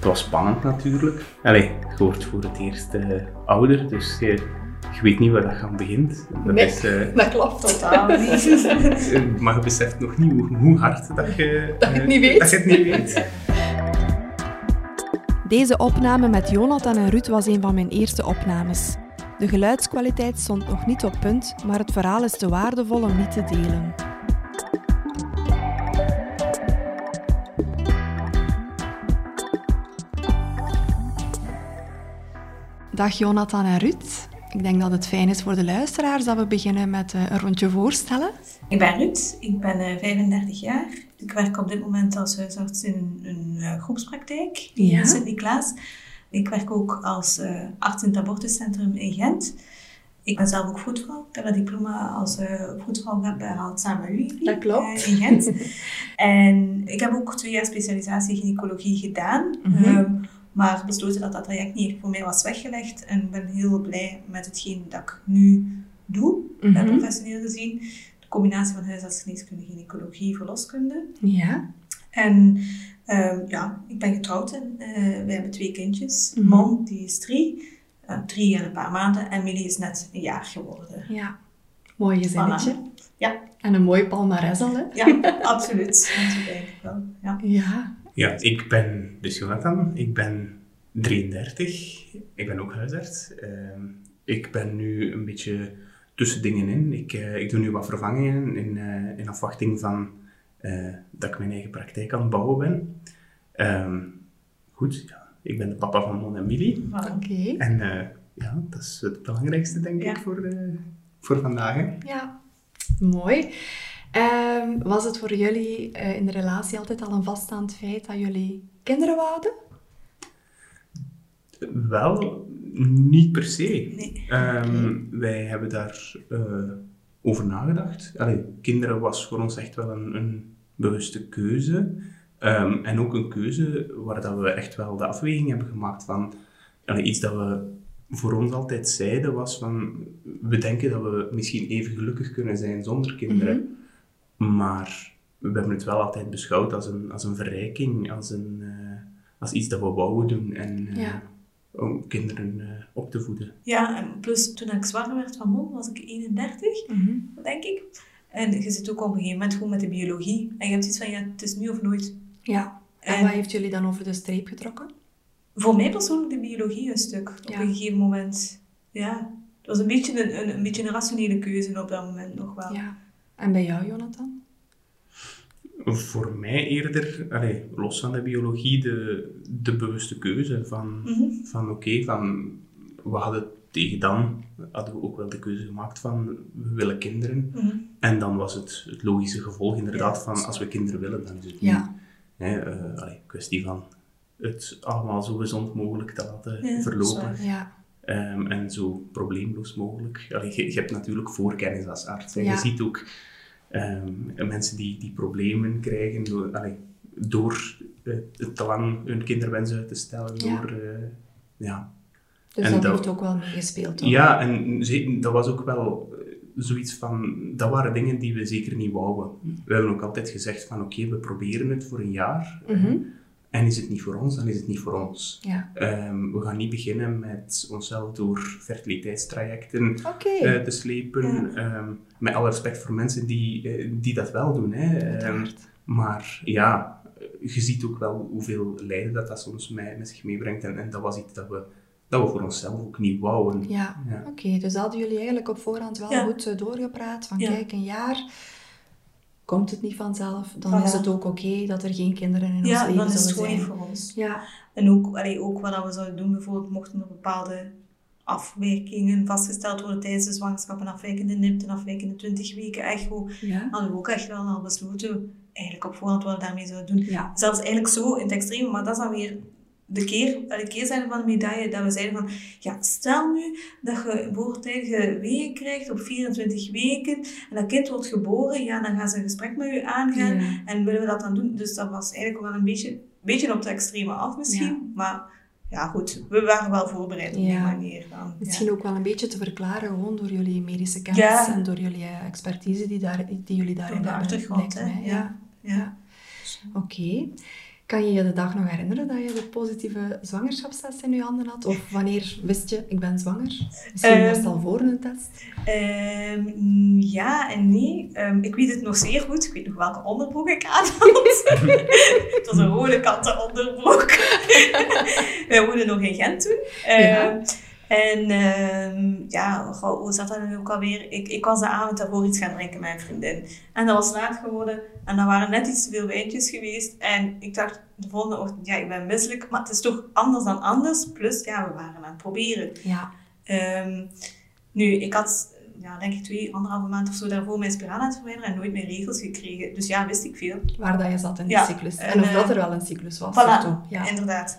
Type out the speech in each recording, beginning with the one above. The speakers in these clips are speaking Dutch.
het was spannend natuurlijk. Allee, je wordt voor het eerst eh, ouder, dus je, je weet niet waar dat gaan begint. Dat Nee. is, eh, Dat klopt totaal niet. eh, maar je beseft nog niet hoe, hoe hard dat je, Dat je het eh, niet weet. Dat je het niet weet. Deze opname met Jonathan en Ruud was een van mijn eerste opnames. De geluidskwaliteit stond nog niet op punt, maar het verhaal is te waardevol om niet te delen. Dag Jonathan en Ruud. Ik denk dat het fijn is voor de luisteraars dat we beginnen met eh, een rondje voorstellen. Ik ben Ruud, ik ben eh, 35 jaar. Ik werk op dit moment als huisarts in een, een eh, groepspraktijk Ja. in Sint-Niklaas. Ik werk ook als eh, arts in het abortuscentrum in Gent. Ik ben zelf ook voetvrouw. Ik heb dat diploma als eh voetvrouw behaald samen met jullie Dat klopt. eh, in Gent. en ik heb ook twee jaar specialisatie gynaecologie gedaan. Mhm. Ehm, maar besloten dat dat traject niet voor mij was weggelegd. En ik ben heel blij met hetgeen dat ik nu doe, eh, Mhm. professioneel gezien. De combinatie van huisartsgeneeskunde, gynaecologie, verloskunde. Ja. En ehm, ja, ik ben getrouwd en eh we hebben twee kindjes. Mhm. Mon, die is drie. eh, drie en een paar maanden. En Millie is net een jaar geworden. Ja. Mooi gezinnetje. Ja, En een mooi palmares al, hè? ja absoluut. Dat denk ik wel. Ja. Ja. Ja, ik ben dus Jonathan. Ik ben 33. Ik ben ook huisarts. Ehm, ik ben nu een beetje tussen dingen in. Ik, eh, ik doe nu wat vervangingen in, eh, in afwachting van eh, dat ik mijn eigen praktijk aan het bouwen ben. Ehm, goed, ja. Ik ben de papa van Mon en Millie. Voilà. Oké. En ja, dat is het belangrijkste, denk Ja. ik, voor, voor vandaag. hè. Ja. Mooi. Ehm, was het voor jullie eh, in de relatie altijd al een vaststaand feit dat jullie kinderen wouden? Wel, niet per se. Nee. Ehm, Wij hebben daar eh, over nagedacht. Allee, kinderen was voor ons echt wel een, een bewuste keuze. Ehm, en ook een keuze waar dat we echt wel de afweging hebben gemaakt van... allee, iets dat we voor ons altijd zeiden was van... We denken dat we misschien even gelukkig kunnen zijn zonder kinderen. Maar we hebben het wel altijd beschouwd als een, als een verrijking, als, een, eh, als iets dat we wouden doen. En, eh, Ja. om kinderen eh, op te voeden. Ja, en plus toen ik zwanger werd van Mon, was ik 31, Mhm. denk ik. En je zit ook op een gegeven moment gewoon met de biologie. En je hebt iets van, ja, het is nu of nooit. Ja. En, En- wat heeft jullie dan over de streep getrokken? Voor mij persoonlijk de biologie een stuk. Op een gegeven moment. Ja, het was een beetje een, een, een beetje een rationele keuze op dat moment nog wel. Ja. En bij jou, Jonathan? Voor mij eerder, allee, los van de biologie, de, de bewuste keuze van, Mhm. van oké, van we hadden tegen dan, hadden we ook wel de keuze gemaakt van we willen kinderen. Mhm. En dan was het het logische gevolg inderdaad Ja, van als we kinderen willen, dan is het Ja. nu. Hè, eh, allee, kwestie van het allemaal zo gezond mogelijk te laten Ja, verlopen. Ja. Ehm, en zo probleemloos mogelijk. Allee, je, je hebt natuurlijk voorkennis als arts. En Ja. Je ziet ook ehm, mensen die, die problemen krijgen door, allee, door eh, te lang hun kinderwens uit te stellen. Ja. Door, eh, ja. Dus En dat, dat- heeft ook wel meegespeeld, ja, en dat was ook wel eh, zoiets van... Dat waren dingen die we zeker niet wouden. We hebben ook altijd gezegd van oké, we proberen het voor een jaar. Mhm. En is het niet voor ons, dan is het niet voor ons. Ja. Ehm, we gaan niet beginnen met onszelf door fertiliteitstrajecten eh, te slepen. Ehm, met alle respect voor mensen die, eh, die dat wel doen. Hè. Ehm, maar ja, je ziet ook wel hoeveel lijden dat, dat soms met, met zich meebrengt. En, en dat was iets dat we, dat we voor onszelf ook niet wouden. Ja, Ja. oké. Dus hadden jullie eigenlijk op voorhand wel Ja. goed eh, doorgepraat van Ja. kijk, een jaar komt het niet vanzelf, dan is het ook oké dat er geen kinderen in ons Ja, leven dan is het gewoon zijn. voor ons. Ja, En ook, allee, ook wat we zouden doen, bijvoorbeeld mochten er bepaalde afwijkingen vastgesteld worden tijdens de zwangerschap, een afwijkende NIPT, een afwijkende 20 weken echo, ja. hadden we ook echt wel al besloten, eigenlijk op voorhand wat we daarmee zouden doen. Ja. Zelfs eigenlijk zo in het extreme, maar dat is dan weer de, keer, de keerzijde van de medaille, dat we zeiden van, ja, stel nu dat je voortijdige weeën krijgt op 24 weken, en dat kind wordt geboren, ja, dan gaan ze een gesprek met u aangaan, Ja. en willen we dat dan doen? Dus dat was eigenlijk wel een beetje, beetje op het extreme af misschien, Ja. maar ja, goed, we waren wel voorbereid op die manier dan. Misschien ja. ook wel een beetje te verklaren gewoon door jullie medische kennis Ja. en door jullie eh, expertise die, daar, die jullie daarin Door de hebben. achtergrond, hè. Ja. Ja. Oké. Kan je je de dag nog herinneren dat je de positieve zwangerschapstest in je handen had? Of wanneer wist je, ik ben zwanger? Misschien was het al voor een test. Ehm, ja en nee. Ehm, ik weet het nog zeer goed. Ik weet nog welke onderbroek ik aan had. het was een rode kanten onderbroek. Wij woonden nog in Gent toen. Ja. En ehm, ja, hoe zat dat nu ook alweer? Ik, ik was de avond daarvoor iets gaan drinken met een vriendin. En dat was laat geworden. En dan waren net iets te veel wijntjes geweest. En ik dacht de volgende ochtend, ja, ik ben misselijk. Maar het is toch anders dan anders. Plus, ja, we waren aan het proberen. Ja. Ehm, nu, ik had, ja, denk ik twee, anderhalve maand of zo daarvoor mijn spiraal verwijderen en nooit meer regels gekregen. Dus ja, wist ik veel. Waar dat je zat in die Ja, cyclus. En, en, of dat eh, er wel een cyclus was. Voilà. Ja. inderdaad.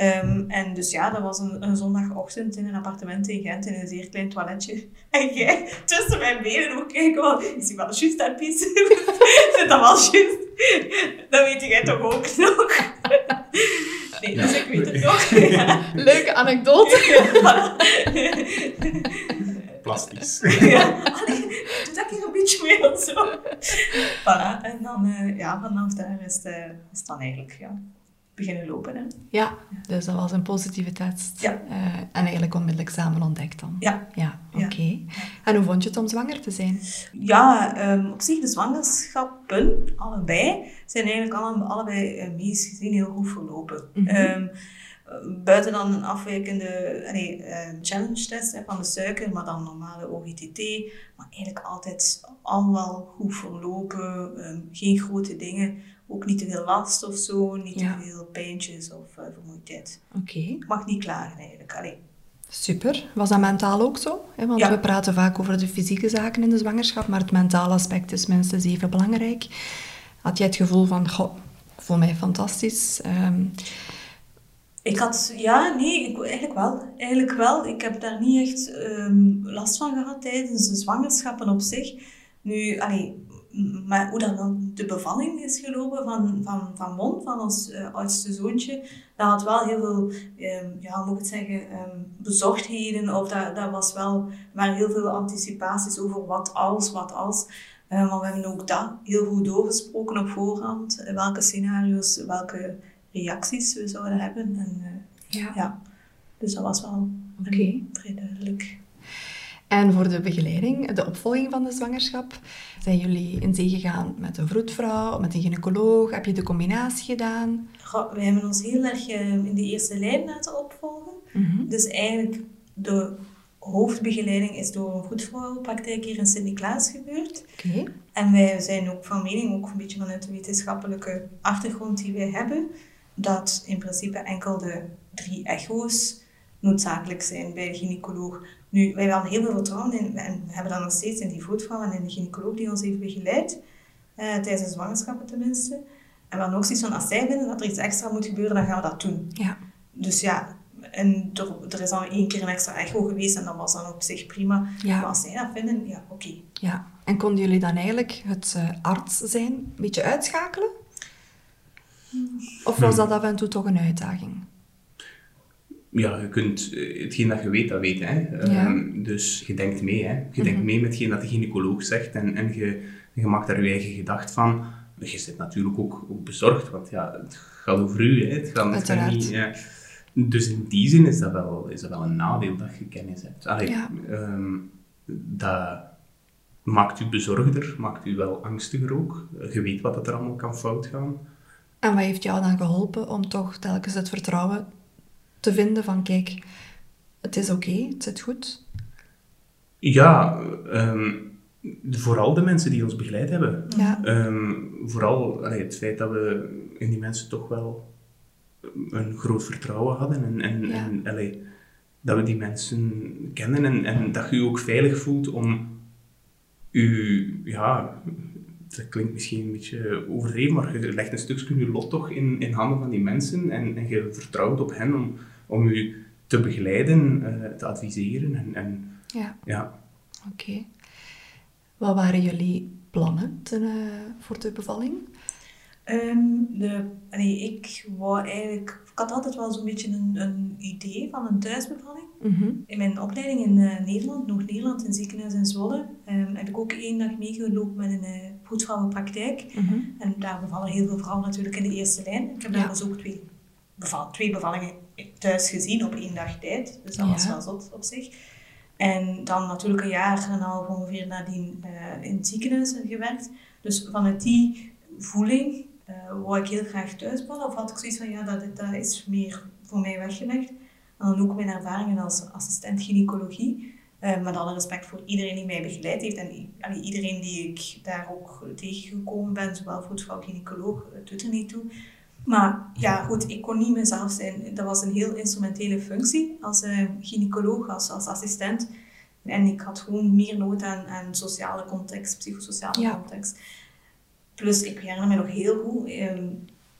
Ehm, en dus ja, dat was een, een zondagochtend in een appartement in Gent in een zeer klein toiletje. En jij tussen mijn benen ook kijken, want is hij wel juist aan het pissen? dat was juist. Dat weet jij toch ook nog? Nee, dus ik weet het nog. Ja. Leuke anekdote. Plastisch. Ja, allee, doe dat keer een beetje meer of zo. Voilà, en dan, eh, ja, vanaf daar is het, eh, is het dan eigenlijk, ja, beginnen lopen, hè. Ja, dus dat was een positieve test. Ja. Eh, en eigenlijk onmiddellijk samen ontdekt dan. Ja. Ja, Ja. oké. En hoe vond je het om zwanger te zijn? Ja, ehm, op zich de zwangerschappen, allebei, zijn eigenlijk alle, allebei uh, medisch gezien heel goed verlopen. Mhm. Ehm, eh, buiten dan een afwijkende allee, ehm, challenge test hè, van de suiker, maar dan normale OGTT. Maar eigenlijk altijd allemaal goed verlopen, geen grote dingen. Ook niet te veel last of zo, niet Ja. te veel pijntjes of eh, vermoeidheid. Oké, Ik mag niet klagen eigenlijk. Allee. super. Was dat mentaal ook zo? Want Ja. we praten vaak over de fysieke zaken in de zwangerschap, maar het mentale aspect is minstens even belangrijk. Had jij het gevoel van, goh, ik voel mij fantastisch. Ehm, Ik had, ja, nee, ik, eigenlijk wel. Eigenlijk wel. Ik heb daar niet echt ehm, last van gehad tijdens de zwangerschappen op zich. Nu, allee, maar hoe dat dan de bevalling is gelopen van, van, van Mon, van ons eh, oudste zoontje, dat had wel heel veel, ehm, ja, hoe moet ik het zeggen, ehm, bezorgdheden. Of dat, dat was wel, waren heel veel anticipaties over wat als, wat als. Eh, maar we hebben ook dat heel goed doorgesproken op voorhand. eh, Welke scenario's, welke reacties we zouden hebben. En, ja. ja, dus dat was wel Oké. vrij duidelijk. En voor de begeleiding, de opvolging van de zwangerschap, zijn jullie in zee gegaan met een vroedvrouw, met een gynaecoloog? Heb je de combinatie gedaan? Goh, wij hebben ons heel erg eh, in de eerste lijn laten opvolgen. Mhm. Dus eigenlijk de hoofdbegeleiding is door een voetvrouwenpraktijk hier in Sint-Niklaas gebeurd. Oké. En wij zijn ook van mening, ook een beetje vanuit de wetenschappelijke achtergrond die wij hebben, dat in principe enkel de drie echo's noodzakelijk zijn bij de gynaecoloog. Nu, wij hadden heel veel vertrouwen in, en we hebben dat nog steeds in die voetvrouw en in de gynaecoloog die ons heeft begeleid, eh, tijdens de zwangerschappen tenminste. En we hadden ook zoiets van, als zij vinden dat er iets extra moet gebeuren, dan gaan we dat doen. Ja. Dus ja, en er, er is dan één keer een extra echo geweest en dat was dan op zich prima. Ja. Maar als zij dat vinden, ja, oké. ja. En konden jullie dan eigenlijk het eh, arts zijn een beetje uitschakelen? Of was dat af en toe toch een uitdaging? Ja, je kunt eh, hetgeen dat je weet, dat weet. Hè. Ehm, dus je denkt mee. Hè. Je denkt Mhm. mee met hetgeen dat de gynaecoloog zegt en, en je, je maakt daar je eigen gedacht van. Je zit natuurlijk ook, ook bezorgd, want ja, het gaat over u. Hè. Het gaat, het gaat Uiteraard. niet, ja. Dus in die zin is dat wel, is dat wel een nadeel dat je kennis hebt. Allee, Ja. ehm, dat maakt u bezorgder, maakt u wel angstiger ook. Je weet wat er allemaal kan fout gaan. En wat heeft jou dan geholpen om toch telkens het vertrouwen te vinden van, kijk, het is oké, het zit goed? Ja, ehm, vooral de mensen die ons begeleid hebben. Ja. Ehm, vooral allee, het feit dat we in die mensen toch wel een groot vertrouwen hadden en, en, Ja. en allee, dat we die mensen kennen en, en dat je je ook veilig voelt om u, ja, dat klinkt misschien een beetje overdreven, maar je legt een stukje je lot toch in, in handen van die mensen en, en je vertrouwt op hen om, om u te begeleiden, eh, te adviseren en, en Ja, ja. oké. Wat waren jullie plannen ten, eh, voor de bevalling? Ehm, de, allee, ik wou eigenlijk, ik had altijd wel zo'n beetje een, een idee van een thuisbevalling. Mhm. In mijn opleiding in eh, Nederland, Noord-Nederland, in ziekenhuis in Zwolle, ehm, heb ik ook één dag meegelopen met een eh, vroedvrouwenpraktijk. Mhm. En daar bevallen heel veel vrouwen natuurlijk in de eerste lijn. Ik heb daar dus ook twee, beval, twee bevallingen thuis gezien op één dag tijd. Dus dat was wel zot op zich. En dan natuurlijk een jaar en een half ongeveer nadien eh, in het ziekenhuis gewerkt. Dus vanuit die voeling eh wou ik heel graag thuis. Of had ik zoiets van, ja, dat, dat is meer voor mij weggelegd. En dan ook mijn ervaringen als assistent gynaecologie. Eh, met alle respect voor iedereen die mij begeleid heeft en allee, iedereen die ik daar ook tegengekomen ben, zowel gynaecoloog, het doet er niet toe. Maar ja, goed, ik kon niet mezelf zijn. Dat was een heel instrumentele functie als eh, gynaecoloog, als, als assistent. En ik had gewoon meer nood aan, aan sociale context, psychosociale Ja. context. Plus, ik herinner me nog heel goed,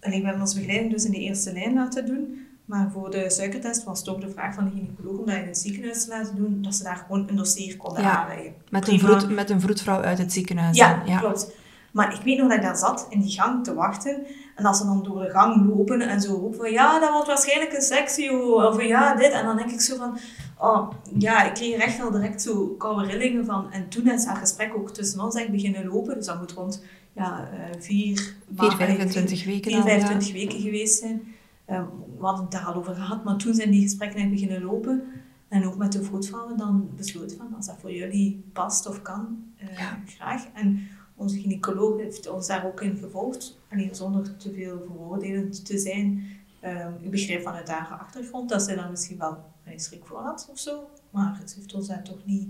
allee, we hebben onze begeleiding dus in de eerste lijn laten doen. Maar voor de suikertest was toch de vraag van de gynaecoloog om dat in het ziekenhuis te laten doen, dat ze daar gewoon een dossier konden Ja, aanleggen. Met, een vroed, met een vroedvrouw uit het ziekenhuis. Ja, dan. klopt. Maar ik weet nog dat ik daar zat in die gang te wachten. En als ze dan door de gang lopen en zo roepen van ja, dat wordt waarschijnlijk een sectio. Of ja, dit. En dan denk ik zo van, oh ja, ik kreeg echt al direct zo koude rillingen van. En toen is dat gesprek ook tussen ons echt beginnen lopen. Dus dat moet rond ja, eh, vier, 4, maanden- 25 weken 4, dan. 25 weken geweest zijn. Ehm, we hadden het daar al over gehad, maar toen zijn die gesprekken echt beginnen lopen. En ook met de vroedvrouwen dan besloten van, als dat voor jullie past of kan, eh, Ja. graag. En onze gynaecoloog heeft ons daar ook in gevolgd. Alleen zonder te veel veroordelend te zijn. Ehm, ik begrijp vanuit haar achtergrond dat ze daar misschien wel een schrik voor had of zo. Maar ze heeft ons daar toch niet...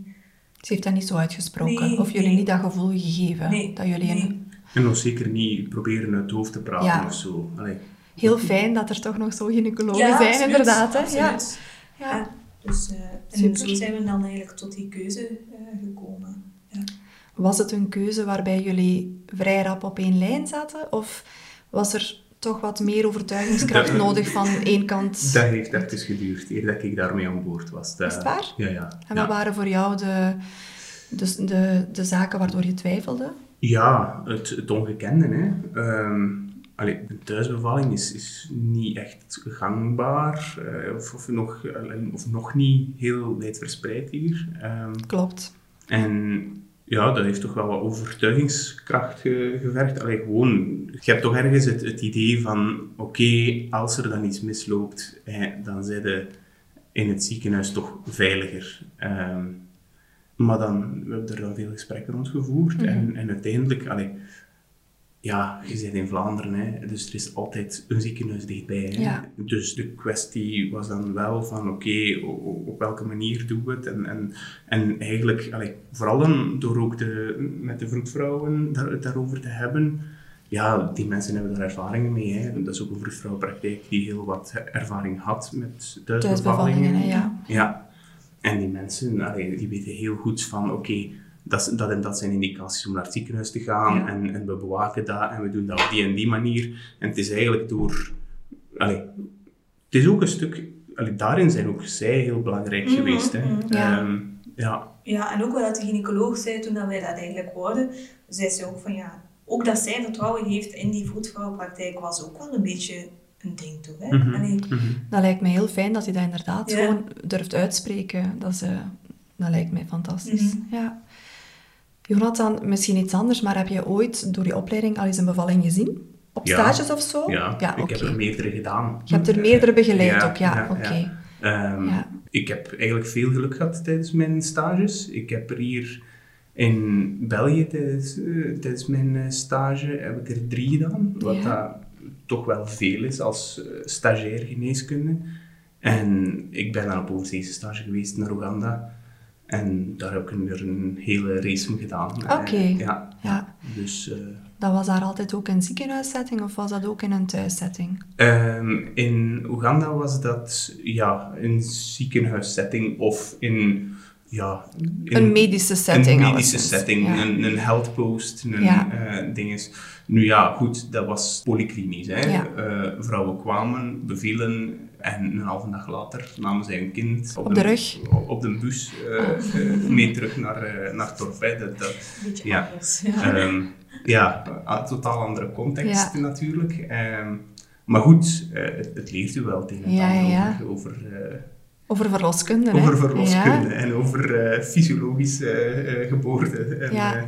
Ze heeft dat niet zo uitgesproken. Nee, of jullie nee. niet dat gevoel gegeven. Nee, dat jullie nee. een... En nog zeker niet proberen uit het hoofd te praten Ja. of zo. Allee. Heel fijn dat er toch nog zo gynaecologen Ja, zijn, absoluut, inderdaad. Hè? Ja. Ja. Ja. Dus, eh, en zo zijn we dan eigenlijk tot die keuze eh, gekomen. Was het een keuze waarbij jullie vrij rap op één lijn zaten? Of was er toch wat meer overtuigingskracht Dat- nodig van één kant? Dat heeft even geduurd, eer dat ik daarmee aan boord was. Dat- Is het waar? Ja, ja. En ja. wat waren voor jou de, de, de, de zaken waardoor je twijfelde? Ja, het, het ongekende. Hè. Ehm, allee, een thuisbevalling is, is niet echt gangbaar, eh, of, of, nog, of nog niet heel wijdverspreid hier. Ehm, Klopt. en ja, dat heeft toch wel wat overtuigingskracht ge, gevergd. Allee, gewoon, je hebt toch ergens het, het idee van, oké, als er dan iets misloopt, eh, dan zijn je in het ziekenhuis toch veiliger. Ehm, maar dan, we hebben er dan veel gesprekken rond gevoerd. en, en uiteindelijk, allee, ja, je zit in Vlaanderen, hè, dus er is altijd een ziekenhuis dichtbij. Hè. Ja. Dus de kwestie was dan wel van, oké, op welke manier doen we het? En, en, en eigenlijk, allee, vooral dan door ook de, met de vroedvrouwen daar, het daarover te hebben, ja, die mensen hebben daar ervaringen mee. Hè. Dat is ook een vroedvrouwenpraktijk die heel wat ervaring had met thuisbevallingen. Ja. Ja, en die mensen, allee, die weten heel goed van, oké, dat, dat en dat zijn indicaties om naar het ziekenhuis te gaan Ja. en, en we bewaken dat en we doen dat op die en die manier. En het is eigenlijk door... Allee, het is ook een stuk... Allee, daarin zijn ook zij heel belangrijk Mhm, geweest. Hè. mhm. Ja. Ehm, ja. Ja, en ook wat de gynaecoloog zei toen dat wij dat eigenlijk hoorden, zei ze ook van ja, ook dat zij vertrouwen heeft in die vroedvrouwenpraktijk was ook wel een beetje een ding toch, hè? Mhm. Allee. Dat lijkt mij heel fijn dat je dat inderdaad Ja. gewoon durft uitspreken. Dat, is, dat lijkt mij fantastisch. Ja. Jonathan, misschien iets anders, maar heb je ooit door je opleiding al eens een bevalling gezien? Op Ja. stages of zo? Ja, ik oké. heb er meerdere gedaan. Je hebt er meerdere begeleid Ja, ook, ja. ja, oké. Ehm, Ja. Ik heb eigenlijk veel geluk gehad tijdens mijn stages. Ik heb er hier in België tijdens, eh, tijdens mijn eh, stage heb ik er drie gedaan. Wat Ja. dat toch wel veel is als eh, stagiair geneeskunde. En ik ben dan op overzeese stage geweest naar Oeganda. En daar heb ik er een hele race van gedaan. Oké. Eh, ja. Ja. Dus... eh, Dat was daar altijd ook een ziekenhuissetting of was dat ook in een thuissetting? Ehm, in Oeganda was dat ja, een ziekenhuissetting of in, ja, in een medische setting. Een medische setting, Ja. een, een health post, een Ja. eh. Nu ja, goed, dat was polyklinisch. Hè. Ja. Vrouwen kwamen, bevielen en een halve dag later namen zij een kind Op de rug. op, op de bus eh, eh, mee terug naar, eh naar Torfij. Dat, dat, een beetje Ja. anders. Ja. Ehm, ja, een totaal andere context Ja. natuurlijk. Ehm, maar goed, eh, het, het leert u wel het een en het Ja, ander ja, ja. over, over, eh, Over verloskunde, hè? over verloskunde Ja. en over eh, fysiologische eh, geboorte. En, Ja. eh,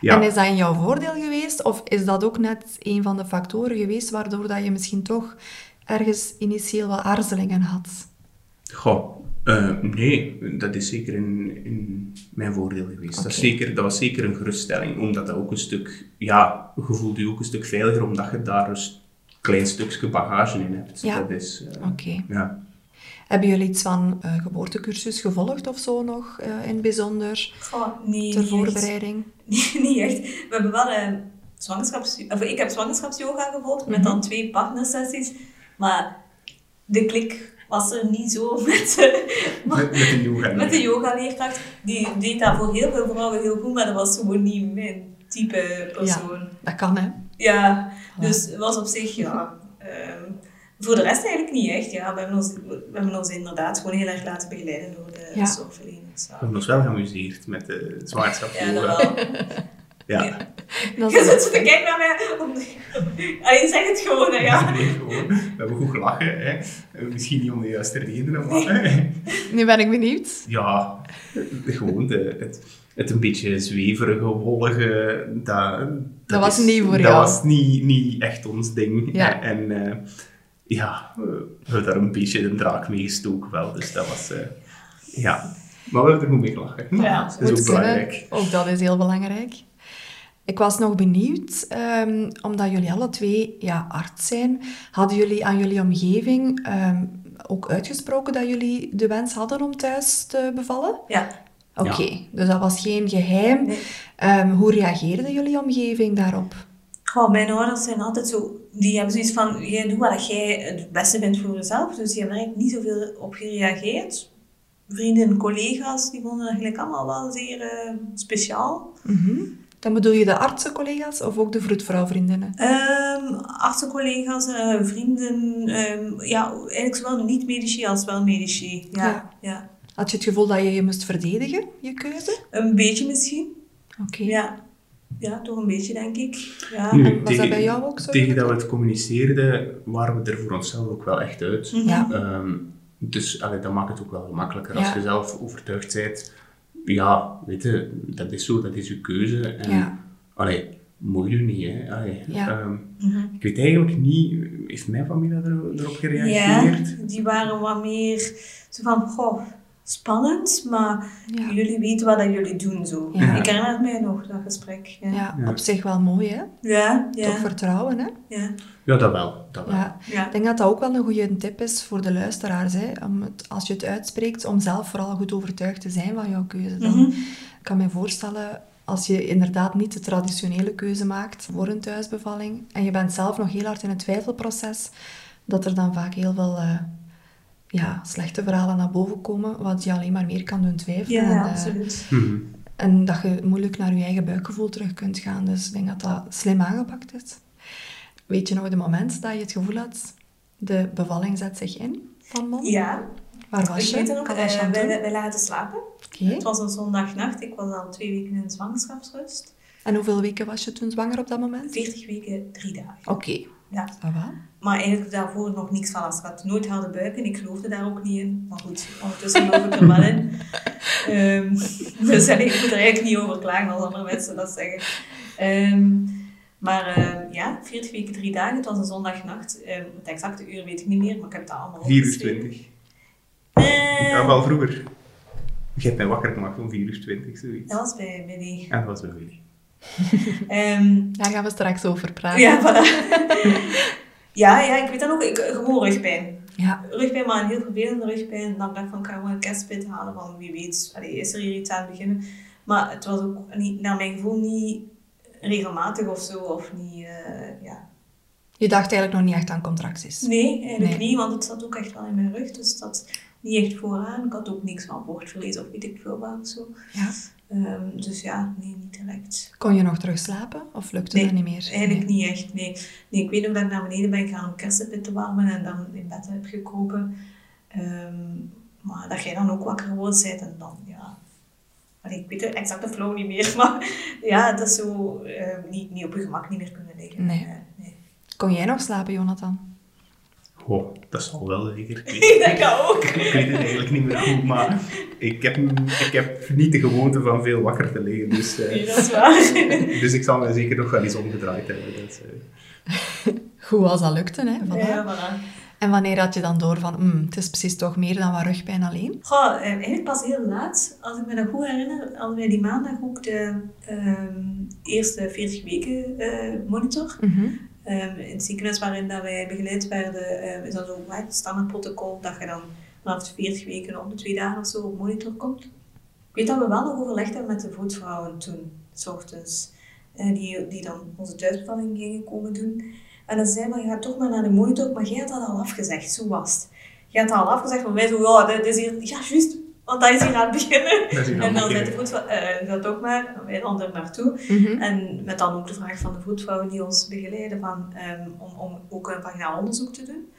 ja. En is dat in jouw voordeel geweest? Of is dat ook net een van de factoren geweest waardoor dat je misschien toch ergens initieel wat aarzelingen had? Goh, eh, nee, dat is zeker in, in mijn voordeel geweest. Dat, is zeker, dat was zeker een geruststelling, omdat dat ook een stuk, ja, je voelt je ook een stuk veiliger, omdat je daar een s- klein stukje bagage in hebt. Ja. Dat is, Oké. ja. Hebben jullie iets van eh, geboortecursus gevolgd of zo nog eh, in het bijzonder Goh, nee, ter niet echt. voorbereiding? Nee, niet echt. We hebben wel een zwangerschaps... Of ik heb zwangerschapsyoga gevolgd met Mhm. dan twee partnersessies. Maar de klik was er niet zo met, eh, Met, met de yoga. met de yoga-leerkracht. Die deed dat voor heel veel vrouwen heel goed, maar dat was gewoon niet mijn type persoon. Dat kan, hè? Ja, dus het was op zich, ja... ehm, voor de rest eigenlijk niet echt. Ja, we, hebben ons, we hebben ons inderdaad gewoon heel erg laten begeleiden door de Ja. zorgverleners. We Ja, hebben ons wel geamuseerd met de ja dat wel. Ja. Ja. Dat Je zit te kijken naar mij. om- Allee, zeg het gewoon, hè, ja. Nee, gewoon. We hebben goed gelachen. Hè. Misschien niet om de juiste redenen, maar... Nu ben ik benieuwd. Ja, gewoon de, het, het een beetje zweverige, wollige, dat, dat, was is- niet voor dat jou. was niet, niet echt ons ding. Ja. En eh, ja, we hebben daar een beetje de draak mee gestoken wel, dus dat was... eh, ja, maar we hebben er goed mee gelachen. Ja, dat is ook kunnen. belangrijk. Ook dat is heel belangrijk. Ik was nog benieuwd, ehm, omdat jullie alle twee ja, arts zijn, hadden jullie aan jullie omgeving ehm, ook uitgesproken dat jullie de wens hadden om thuis te bevallen? Ja. Oké, dus dat was geen geheim. Nee. Ehm, hoe reageerde jullie omgeving daarop? Goh, mijn ouders zijn altijd zo... Die hebben zoiets van, jij doet wat jij het beste vindt voor jezelf. Dus die hebben er eigenlijk niet zoveel op gereageerd. Vrienden en collega's, die vonden het eigenlijk allemaal wel zeer eh, speciaal. Mhm. Dan bedoel je de artsencollega's of ook de vroedvrouwvriendinnen? Ehm artsencollega's, eh, vrienden, ehm, ja, eigenlijk zowel niet-medici als wel medici. Ja, Ja. ja. Had je het gevoel dat je je moest verdedigen, je keuze? Een beetje misschien. Oké. Ja. ja, toch een beetje denk ik. Ja. Nu, was dat bij jou ook zo? Tegen dat we het communiceerden, waren we er voor onszelf ook wel echt uit. Ja. Ehm, dus allee, dat maakt het ook wel gemakkelijker. Als je zelf overtuigd bent, ja, weet je, dat is zo, dat is je keuze. En, Ja. allee, moet je niet, hè. Allee, Ja. ehm, Mhm. ik weet eigenlijk niet, heeft mijn familie er, erop Ja, gereageerd? die waren wat meer zo van, goh, spannend, maar Ja. jullie weten wat dat jullie doen zo. Ja. Ik herinner mij nog, dat gesprek. Ja, ja, Ja, op zich wel mooi, hè? ja. Toch ja. vertrouwen, hè? Ja, dat wel. Dat wel. Ja. Ja. Ik denk dat dat ook wel een goede tip is voor de luisteraars. Hè? Om het, als je het uitspreekt, om zelf vooral goed overtuigd te zijn van jouw keuze. Dan Mhm. Ik kan me voorstellen, als je inderdaad niet de traditionele keuze maakt voor een thuisbevalling en je bent zelf nog heel hard in het twijfelproces, dat er dan vaak heel veel eh, ja, slechte verhalen naar boven komen, wat je alleen maar meer kan doen twijfelen. Ja, en, ja, eh, absoluut. Mhm. en dat je moeilijk naar je eigen buikgevoel terug kunt gaan. Dus ik denk dat dat slim aangepakt is. Weet je nog het moment dat je het gevoel had, de bevalling zet zich in van Mon? Ja, Waar was ik je? weet het eh, aan het wij, wij lagen te slapen. Het was een zondagnacht, ik was al twee weken in zwangerschapsrust. En hoeveel weken was je toen zwanger op dat moment? 40 weken, drie dagen. Oké. Ja. Va? Maar eigenlijk daarvoor nog niks van als ik had nooit harde buiken. Ik geloofde daar ook niet in. Maar goed, ondertussen geloof ik er wel in. Ehm, dus allee, ik moet er eigenlijk niet over klagen als andere mensen dat zeggen. Ehm, maar ehm, ja, 40 weken, drie dagen. Het was een zondagnacht. Ehm, het exacte uur weet ik niet meer, maar ik heb het allemaal 4 uur opgeschreven. 20. Eh, Ja, wel vroeger. Je hebt mij wakker gemaakt om 4 uur 20, zoiets. dat was bij, bij die. En dat was bij jullie. Ehm, Daar gaan we straks over praten. ja, voilà. ja, ja, ik weet dat ook. Ik, gewoon rugpijn. Ja. rugpijn, maar een heel vervelende rugpijn. Dan dacht ik van, ik ga gewoon een kerstpit halen van wie weet, allee, is er hier iets aan het beginnen. Maar het was ook niet, naar mijn gevoel niet regelmatig of zo, of niet, eh, ja. Je dacht eigenlijk nog niet echt aan contracties. Nee, eigenlijk Nee. niet, want het zat ook echt wel in mijn rug, dus dat niet echt vooraan. Ik had ook niks van borstverlies of weet ik veel wat of zo. Ja. Ehm, dus ja, nee, niet direct. Kon je nog terug slapen of lukte Nee, dat niet meer? Eigenlijk Nee. niet echt, nee. nee. Ik weet nog dat ik naar beneden ben gegaan om kersenpit te warmen en dan in bed heb gekropen. Ehm, maar dat jij dan ook wakker geworden bent en dan, ja... Allee, ik weet de exacte flow niet meer, maar ja, dat is zo eh, niet, niet op je gemak niet meer kunnen liggen. Nee. Nee. Kon jij nog slapen, Jonathan? Oh, dat zal wel zeker. Ik weet, Ik denk dat ook. ik weet het eigenlijk niet meer goed, maar ik heb, ik heb niet de gewoonte van veel wakker te liggen. Dus, eh, Nee, dat is waar. dus ik zal mij zeker nog wel eens omgedraaid hebben. Dus, eh, Goed als dat lukte, hè. Voilà. Ja, voilà. En wanneer had je dan door van, "Hmm, het is precies toch meer dan wat rugpijn alleen? Goh, eh, eigenlijk pas heel laat. Als ik me dat goed herinner, hadden wij die maandag ook de ehm, eerste 40 weken eh, monitor. Mhm. Ehm, in het ziekenhuis waarin dat wij begeleid werden, eh, is dat zo'n standaard standaardprotocol dat je dan vanaf de 40 weken om de twee dagen of zo op monitor komt. Ik weet dat we wel nog overlegd hebben met de voetvrouwen toen, s ochtends, eh, die, die dan onze thuisbevalling gingen komen doen. En dan zei van, je gaat toch maar naar de monitor, maar jij had dat al afgezegd, zo was het. Je had dat al afgezegd, maar wij zo, ja, dit is hier, ja, juist, want dat is hier aan het beginnen. Dat En dan zei de voetvrouw, eh, ga toch maar, en wij dan er naartoe. Mhm. En met dan ook de vraag van de voetvrouwen die ons begeleiden van, ehm, om, om ook een vaginaal onderzoek te doen.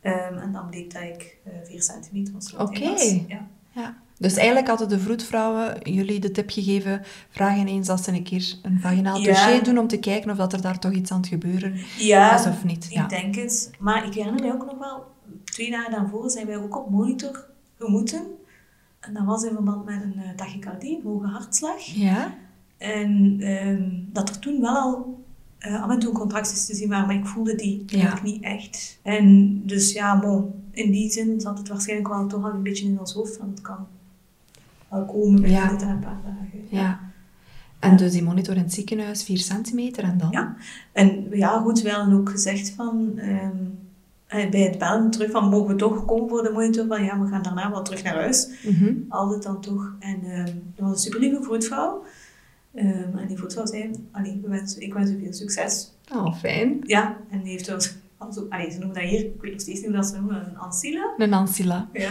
Ehm, en dan bleek dat ik eh 4 centimeter was. Oké. Ja. Ja. Dus eigenlijk hadden de vroedvrouwen jullie de tip gegeven, vraag ineens als ze een keer een vaginaal Ja. dossier doen om te kijken of dat er daar toch iets aan het gebeuren Ja, is of niet. Ja. ik denk het. Maar ik herinner mij ook nog wel, twee dagen daarvoor zijn wij ook op monitor gemoeten. En dat was in verband met een uh, tachycardie, een hoge hartslag. Ja? En ehm, dat er toen wel al eh, af en toe contracties te zien waren, maar ik voelde die Ja. eigenlijk niet echt. En dus ja, bon, in die zin zat het waarschijnlijk wel toch al een beetje in ons hoofd, want het kan wel komen binnen Ja. een paar dagen. Ja. En dus die monitor in het ziekenhuis, 4 centimeter en dan? Ja. En ja, goed, we hadden ook gezegd van, ehm, eh, bij het bellen terug van, mogen we toch komen voor de monitor? Van ja, we gaan daarna wel terug naar huis. Mhm. Altijd dan toch. En ehm dat was een super lieve voetvrouw. Ehm, en die voetvrouw zei, allee, ik wens u veel succes. Oh, fijn. Ja, en die heeft ons, allee, ze noemen dat hier, ik weet nog steeds niet hoe dat ze noemen, een ancilla. Een Ancilla. Ja,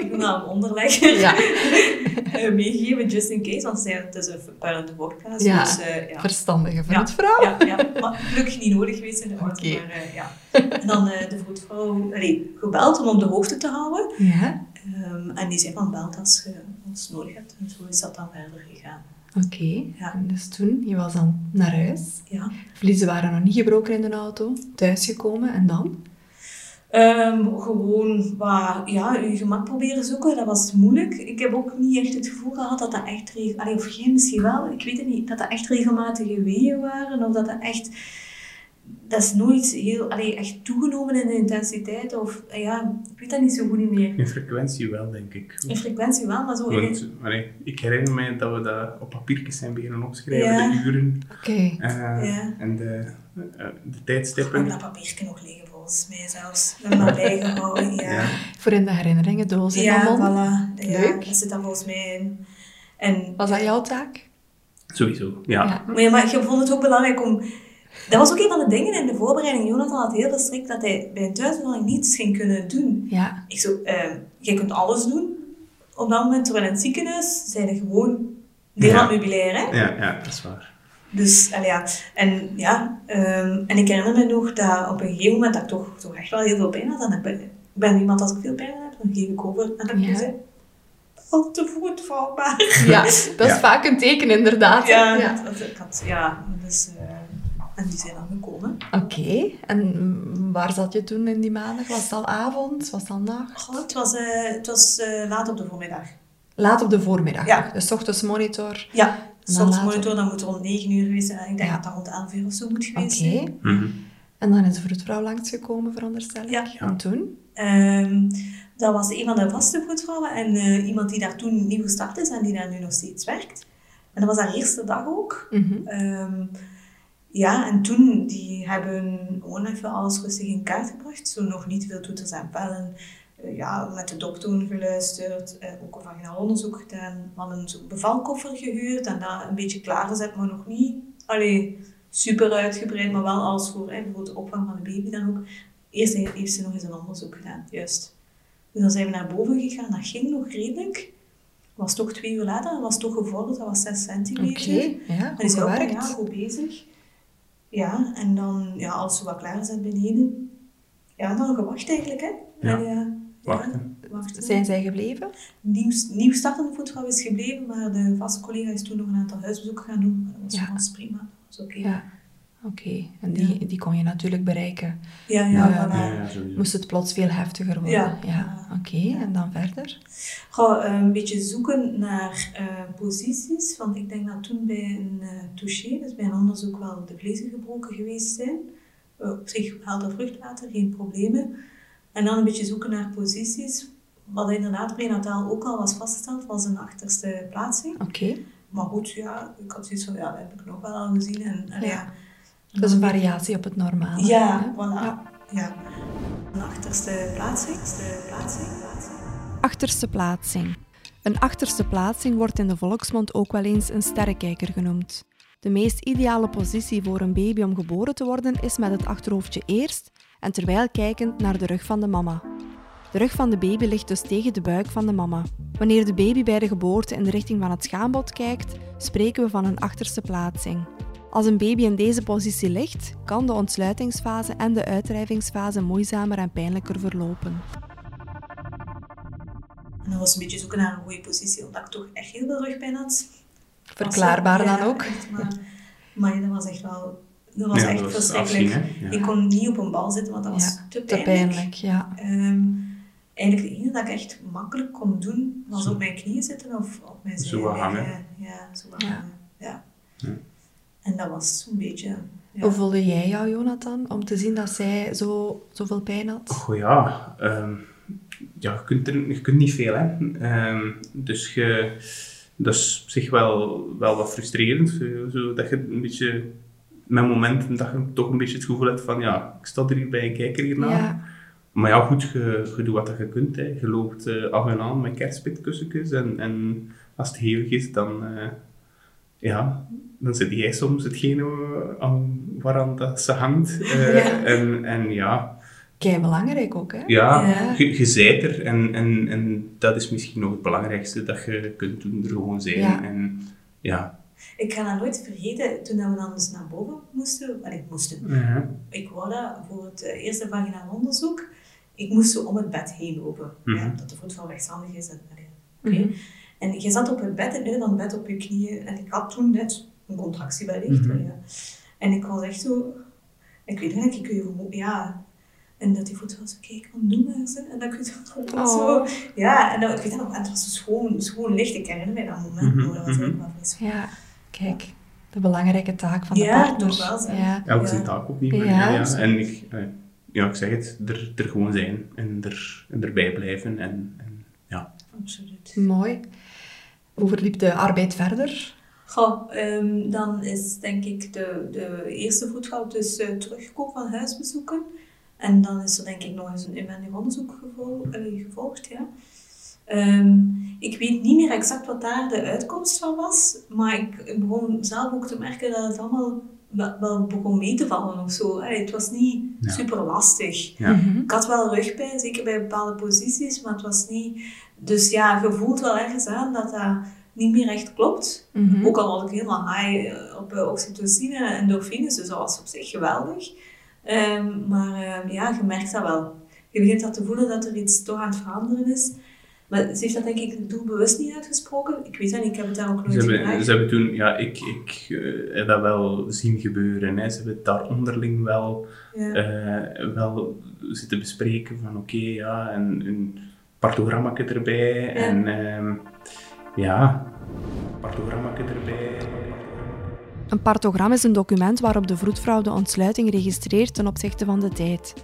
ik noem dat een onderlegger. Ja. Eh, meegegeven, just in case, want zei, het is een puilende voorplaats. Ja. Dus, eh, ja. Verstandige Ja. vroedvrouw. Ja, ja, maar gelukkig niet nodig geweest in de auto. Maar, eh, ja. En dan de vroedvrouw allee, gebeld om op de hoogte te houden. Ja. Ehm, en die zei van belt als je ons nodig hebt. En zo is dat dan verder gegaan. Oké. Ja. Dus toen, je was dan naar huis. Ja. Vliezen waren nog niet gebroken in de auto. Thuisgekomen en dan? Ehm, gewoon wat, ja, je gemak proberen zoeken, dat was moeilijk. Ik heb ook niet echt het gevoel gehad dat dat echt, allee, of jij misschien wel, ik weet het niet, dat dat echt regelmatige weeën waren. Of dat dat echt, dat is nooit heel, allee, echt toegenomen in de intensiteit. Of ja, ik weet dat niet zo goed niet meer. in frequentie wel, denk ik. In frequentie wel, maar zo in Want, allee, ik herinner mij dat we dat op papiertjes zijn beginnen opschrijven, Ja. de uren Oké. eh, Ja. en de, eh, de Ik heb tijdstippen. dat papiertje nog liggen volgens mij zelfs. Hem maar bijgehouden, ja. Ja. Voor in de herinneringendoos in Ja, voilà. Ja, Leuk. dat zit daar volgens mij in. En, Was dat jouw taak? Sowieso, ja. Ja. Maar, ja, maar je vond het ook belangrijk om... Dat was ook een van de dingen in de voorbereiding. Jonathan had heel verstrikt dat hij bij een thuisbevalling niets ging kunnen doen. Ja. Ik zo, eh, jij kunt alles doen. Op dat moment, terwijl in het ziekenhuis, zijn er gewoon deel Ja. aan het meubilair, hè. Ja, ja, dat is waar. Dus, allee, ja. En ja, ehm, en ik herinner me nog dat op een gegeven moment dat ik toch, toch echt wel heel veel pijn had. En ik ben, ik ben iemand, als ik veel pijn heb, dan geef ik over. En dan Ja. zei al te voet vouwbaar. Ja, dat is Ja. vaak een teken inderdaad. Ja, Ja. dat- ik ja dus, en die zijn dan gekomen. Oké. En waar zat je toen in die maandag? Was het al avond? Was het al nacht? Goh, het was, eh, het was eh, laat op de voormiddag. Laat op de voormiddag. Ja. Dus 's ochtends monitor. Ja, later. monitor, dan moet het rond 9 uur geweest zijn. Ik denk Ja. dat dat rond 11 uur of zo moet Oké. geweest zijn. Mhm. En dan is de vroedvrouw langsgekomen, veronderstel ik. Ja. En toen? Ehm, dat was een van de vaste voetvrouwen en eh, iemand die daar toen nieuw gestart is en die daar nu nog steeds werkt. En dat was haar eerste dag ook. Mhm. Ehm, ja, en toen, die hebben gewoon even alles rustig in kaart gebracht. Zo nog niet veel toeters en bellen. Eh, ja, met de dokter geluisterd. eh, ook een vaginaal onderzoek gedaan. We hadden zo'n bevalkoffer gehuurd en dat een beetje klaargezet, maar nog niet allee, super uitgebreid. Maar wel als voor bijvoorbeeld de opvang van de baby dan ook. Eerst heeft ze nog eens een onderzoek gedaan, juist. Dus dan zijn we naar boven gegaan. Dat ging nog redelijk. Was toch twee uur later. Dat was toch gevorderd. Dat was 6 Oké. centimeter. Ja, Maar die goed zei ook, ja, goed bezig. Ja, en dan, ja, als ze wat klaar zijn beneden, ja, dan gewacht eigenlijk, hè. Ja. En, ja, Wachten. Ja, wachten. Zijn zij gebleven? Nieuw, nieuw startende voetvrouw is gebleven, maar de vaste collega is toen nog een aantal huisbezoeken gaan doen. Maar dat was Ja. prima. Dat was oké. Ja. Oké, en die, die kon je natuurlijk bereiken. Ja, ja, Ja, voilà. Ja, ja, sowieso. Moest het plots veel heftiger worden. Ja. ja. Oké, en dan verder? Ga eh, een beetje zoeken naar eh, posities, want ik denk dat toen bij een eh touché, dus bij een onderzoek, wel de vlezen gebroken geweest zijn. Op zich helder vruchtwater, geen problemen. En dan een beetje zoeken naar posities. Wat inderdaad prenataal ook al was vastgesteld, was een achterste plaatsing. Oké. Maar goed, ja, ik had zoiets van, ja, dat heb ik nog wel al gezien. En, en Ja. Dat is een variatie op het normale. Ja, hè? voilà. Ja. Achterste plaatsing. De plaatsing. plaatsing. Achterste plaatsing. Een achterste plaatsing wordt in de volksmond ook wel eens een sterrenkijker genoemd. De meest ideale positie voor een baby om geboren te worden is met het achterhoofdje eerst en terwijl kijkend naar de rug van de mama. De rug van de baby ligt dus tegen de buik van de mama. Wanneer de baby bij de geboorte in de richting van het schaambod kijkt, spreken we van een achterste plaatsing. Als een baby in deze positie ligt, kan de ontsluitingsfase en de uitdrijvingsfase moeizamer en pijnlijker verlopen. En dat was een beetje zoeken naar een goede positie, omdat ik toch echt heel veel rugpijn had. Verklaarbaar Ja, dan ook. echt, maar, maar dat was echt wel... Dat was Ja, echt dat was verschrikkelijk. afzien, hè? Ja. Ik kon niet op een bal zitten, want dat was Ja, te te pijnlijk. pijnlijk, ja. Ehm, eigenlijk het enige dat ik echt makkelijk kon doen, was Zo. op mijn knieën zitten of op mijn Zo zij liggen. hangen. Ja, zo hangen. Ja. Ja. En dat was zo'n beetje... Ja. Hoe voelde jij jou, Jonathan, om te zien dat zij zo, zoveel pijn had? Goh ja, ehm, ja je, kunt er, je kunt niet veel. Hè. Ehm, dus je, dat is op zich wel, wel wat frustrerend. Zo, dat je een beetje, met momenten dat je toch een beetje het gevoel hebt van ja, ik sta er hier bij een kijker hiernaar. Ja. Maar ja, goed, je, je doet wat dat je kunt. Hè. Je loopt eh, af en aan met kerstpitkussentjes en, en als het hevig is, dan, eh, ja, dan zit jij soms hetgene aan, waaraan dat ze hangt. Eh, Ja. En, en ja, Kei belangrijk ook, hè? ja, Ja. Je, je zijt er en, en, en dat is misschien nog het belangrijkste dat je kunt doen, er gewoon zijn. Ja. En ja, Ik ga dat nooit vergeten, toen we dan dus naar boven moesten, allee, moesten. Ik wou dat voor het eh, eerste vaginaal onderzoek. Ik moest zo om het bed heen lopen. Mhm. ja, dat de voet van rechtshandig is. En, allee, oké. Mhm. en je zat op het bed, van het bed op je knieën. En ik had toen net een contractie wellicht. Mhm. ja. En ik was echt zo... Ik weet niet, ik kun je Ja... En dat die voet was, kijk, wat doen we ze? En dat ik zo, Oh. zo... Ja, en dat, ik weet dat nog, en het was zo schoon, schoon licht. Ik herinner mij dat moment Mhm, dat was mhm. wel schoon. Ja, kijk. De belangrijke taak van de Ja, partner. toch wel. Ja. elk Ja. zijn taak opnemen. Ja. Ja, ja. En ik, eh, ja, ik zeg het, er, er gewoon zijn en, er, en erbij blijven. En, en ja. Absoluut. Mooi. Hoe de arbeid verder? Goh, ehm, dan is denk ik de, de eerste voetgal dus terugkomen van huisbezoeken. En dan is er denk ik nog eens een inwendig onderzoek gevol- eh, gevolgd. Ja. Ehm, ik weet niet meer exact wat daar de uitkomst van was, maar ik begon zelf ook te merken dat het allemaal wel, begon mee te vallen of zo. Allee, het was niet Ja. super lastig. Ja. Mhm. Ik had wel rugpijn, zeker bij bepaalde posities, maar het was niet... Dus ja, je voelt wel ergens aan dat dat niet meer echt klopt. Mhm. Ook al was ik helemaal high eh, op eh, oxytocine en endorfines, dus dat was op zich geweldig. Ehm, maar ehm, ja, je merkt dat wel. Je begint dat te voelen dat er iets toch aan het veranderen is. Maar ze heeft dat denk ik doelbewust niet uitgesproken. Ik weet dat niet, ik heb het daar ook nooit Ze hebben, ze hebben toen, ja, ik, ik eh, heb dat wel zien gebeuren. Hè. Ze hebben het daar onderling wel, Ja. eh, wel zitten bespreken van oké, ja, en een partogramma erbij. En ehm, ja, partogramma erbij. Een partogram is een document waarop de vroedvrouw de ontsluiting registreert ten opzichte van de tijd.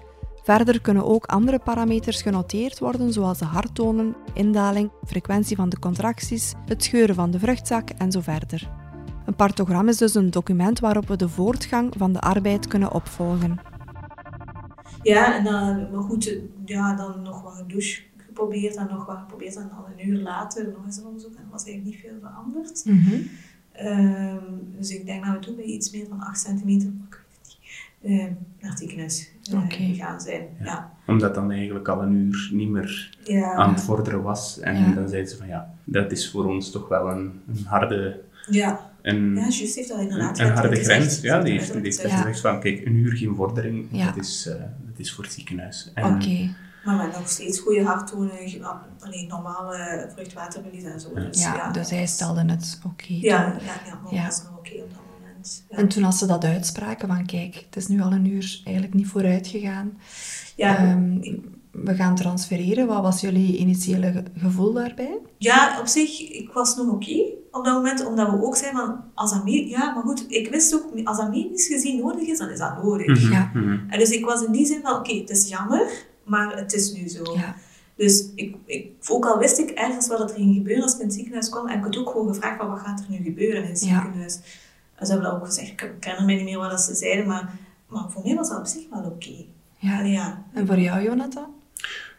Verder kunnen ook andere parameters genoteerd worden, zoals de harttonen, indaling, frequentie van de contracties, het scheuren van de vruchtzak en zo verder. Een partogram is dus een document waarop we de voortgang van de arbeid kunnen opvolgen. Ja, en dan, maar goed, ja, dan nog wat een douche geprobeerd en nog wat geprobeerd en dan een uur later nog eens een onderzoek en er was eigenlijk niet veel veranderd. Mhm. Ehm, dus ik denk dat we toen bij iets meer dan 8 centimeter, maar ehm, naar het ziekenhuis Oké. gegaan zijn. Ja. Omdat dan eigenlijk al een uur niet meer Ja. aan het vorderen was. En Ja. dan zeiden ze van ja, dat is voor ons toch wel een, een harde, Ja. een, ja, juist heeft dat inderdaad een, een harde grens. Ja, die heeft, die heeft gezegd van kijk, een uur geen vordering, Ja. dat, is, eh, dat is voor het ziekenhuis. En, Oké. gezegd. Maar met nog steeds goede harttonen, alleen normale vruchtwaterverlies en zo. Dus, Ja, ja, dus hij stelde het oké. Ja, ja, ja, maar Ja. dat was nog oké op dat moment. was. Ja. En toen als ze dat uitspraken van kijk, het is nu al een uur eigenlijk niet vooruit gegaan. Ja, Ehm, we gaan transfereren. Wat was jullie initiële ge- gevoel daarbij? Ja, op zich, ik was nog oké op dat moment, omdat we ook zeiden van, als dat ja, maar goed, ik wist ook, als dat medisch gezien nodig is, dan is dat nodig. Mhm, Ja. mhm. En dus ik was in die zin van, oké, het is jammer, maar het is nu zo. Ja. Dus ik, ik, ook al wist ik ergens wat er ging gebeuren als ik in het ziekenhuis kwam, heb ik het ook gewoon gevraagd van, wat gaat er nu gebeuren in het Ja. ziekenhuis? En ze hebben dat ook gezegd, ik herinner me niet meer wat ze zeiden, maar, maar voor mij was dat op zich wel oké. ja. Ja. En voor jou, Jonathan?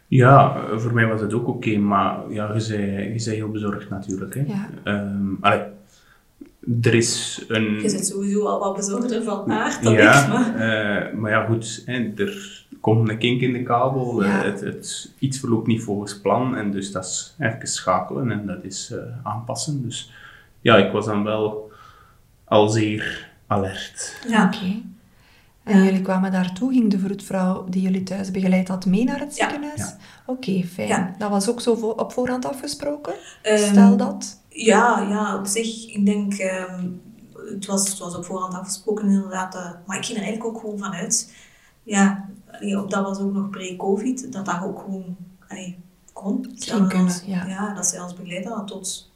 Ja, voor mij was het ook oké, maar ja, je zei, je zei heel bezorgd natuurlijk. Hè. Ja. Ehm, allee, er is een... Je zit sowieso al wat bezorgder van aard dan ja, ik, maar... eh, maar ja, goed, hè, er komt een kink in de kabel, eh, Ja. het, het, iets verloopt niet volgens plan, en dus dat is even schakelen en dat is eh, aanpassen. Dus ja, ik was dan wel al zeer alert. Ja. Oké. En Ja. jullie kwamen daartoe, ging de vroedvrouw die jullie thuis begeleid had mee naar het Ja. ziekenhuis? Ja. Oké, fijn. Ja. Dat was ook zo vo- op voorhand afgesproken? Ehm, Stel dat. Ja, ja, op zich, ik denk, ehm, het, was, het was op voorhand afgesproken inderdaad, eh, maar ik ging er eigenlijk ook gewoon vanuit, ja, allee, op dat was ook nog pre-covid, dat dat ook gewoon allee, kon. Ging Dat kunnen, ons- ja. dat zij ons begeleid hadden tot,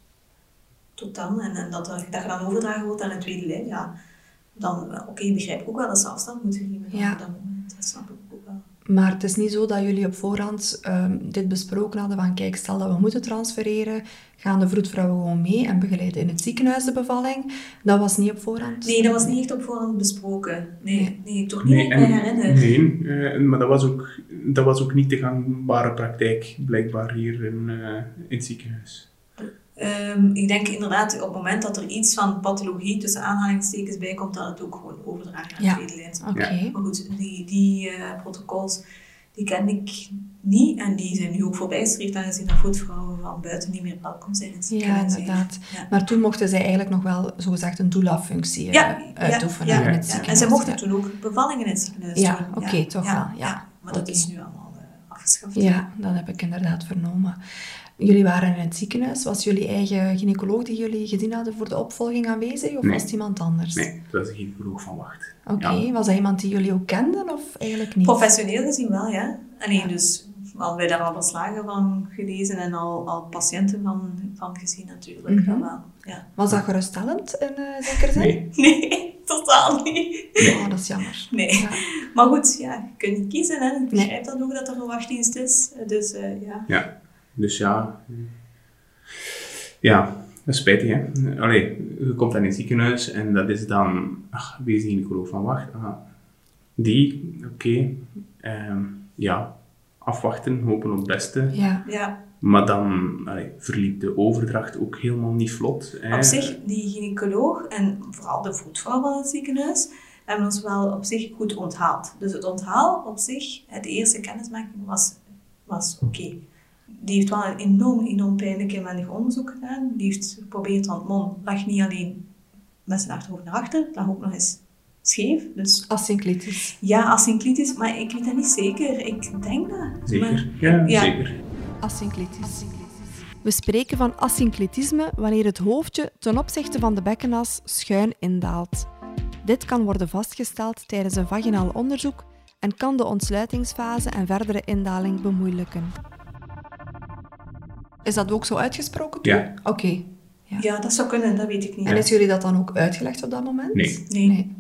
tot dan, en, en dat, er- dat je dan overdragen wordt aan een tweede lijn, ja, dan, eh, oké, begrijp ik ook wel dat ze afstand moeten geven Ja. op dat moment, dat snap ik ook wel. Maar het is niet zo dat jullie op voorhand ehm, dit besproken hadden van kijk, stel dat we moeten transfereren, gaan de vroedvrouwen gewoon mee en begeleiden in het ziekenhuis de bevalling. Dat was niet op voorhand? Nee, dat was niet echt op voorhand besproken. Nee, Nee. nee. toch niet me herinner. nee eh, maar dat was, ook, dat was ook niet de gangbare praktijk, blijkbaar hier in, eh, in het ziekenhuis. Ehm, ik denk inderdaad, op het moment dat er iets van pathologie tussen aanhalingstekens bij komt, dat het ook gewoon overdragen naar de Ja. tweede lijn. Oké. Maar goed, die, die eh, protocols, die ken ik niet en die zijn nu ook voorbijgestreefd aangezien dat voetvrouwen van buiten niet meer welkom zijn in het Ja, inderdaad. Ja. Maar toen mochten zij eigenlijk nog wel, zogezegd, een doula-functie eh, Ja, uitoefenen ja. En ze mochten toen ook bevallingen in het ziekenhuis Ja, oké, toch wel, ja. Maar dat is nu allemaal eh, afgeschaft. Ja, dat heb ik inderdaad vernomen. Jullie waren in het ziekenhuis. Was jullie eigen gynaecoloog die jullie gezien hadden voor de opvolging aanwezig? Of Nee. was het iemand anders? Nee, dat was geen geloof van wacht. Oké, Ja. was dat iemand die jullie ook kenden of eigenlijk niet? Professioneel gezien wel, ja. Alleen Ja. dus al wij daar al verslagen van gelezen en al, al patiënten van, van gezien natuurlijk. Mhm. Wel, ja. Was dat geruststellend in eh zekere zin? Nee, Nee, totaal niet. Oh, dat is jammer. Nee. Ja. Maar goed, ja, je kunt niet kiezen. Hè. Ik begrijp dat ook dat er een wachtdienst is. Dus eh, ja. ja. Dus ja... Ja, dat is spijtig, hè. Allee, je komt dan in het ziekenhuis en dat is dan... Ach, wie is die gynaecoloog van wacht? Ah, die, oké. Ehm, ja, afwachten, hopen op het beste. Ja. ja. Maar dan allee, verliep de overdracht ook helemaal niet vlot. Hè. Op zich, die gynaecoloog en vooral de voetvrouw van het ziekenhuis hebben ons wel op zich goed onthaald. Dus het onthaal op zich, de eerste kennismaking was, was oké. Die heeft wel een enorm, enorm pijnlijk inwendig onderzoek gedaan. Die heeft geprobeerd, want Mon lag niet alleen met zijn achterhoofd naar achter, het lag ook nog eens scheef. Dus Asynclitis. ja, asynclitis, maar ik weet dat niet zeker. Ik denk dat. Zeker, Maar- ja, ja. zeker. Asynclitis. We spreken van asynclitisme wanneer het hoofdje ten opzichte van de bekkenas schuin indaalt. Dit kan worden vastgesteld tijdens een vaginaal onderzoek en kan de ontsluitingsfase en verdere indaling bemoeilijken. Is dat ook zo uitgesproken toen? Ja. Oké. Ja, dat zou kunnen, dat weet ik niet. En is jullie dat dan ook uitgelegd op dat moment? Nee. Nee.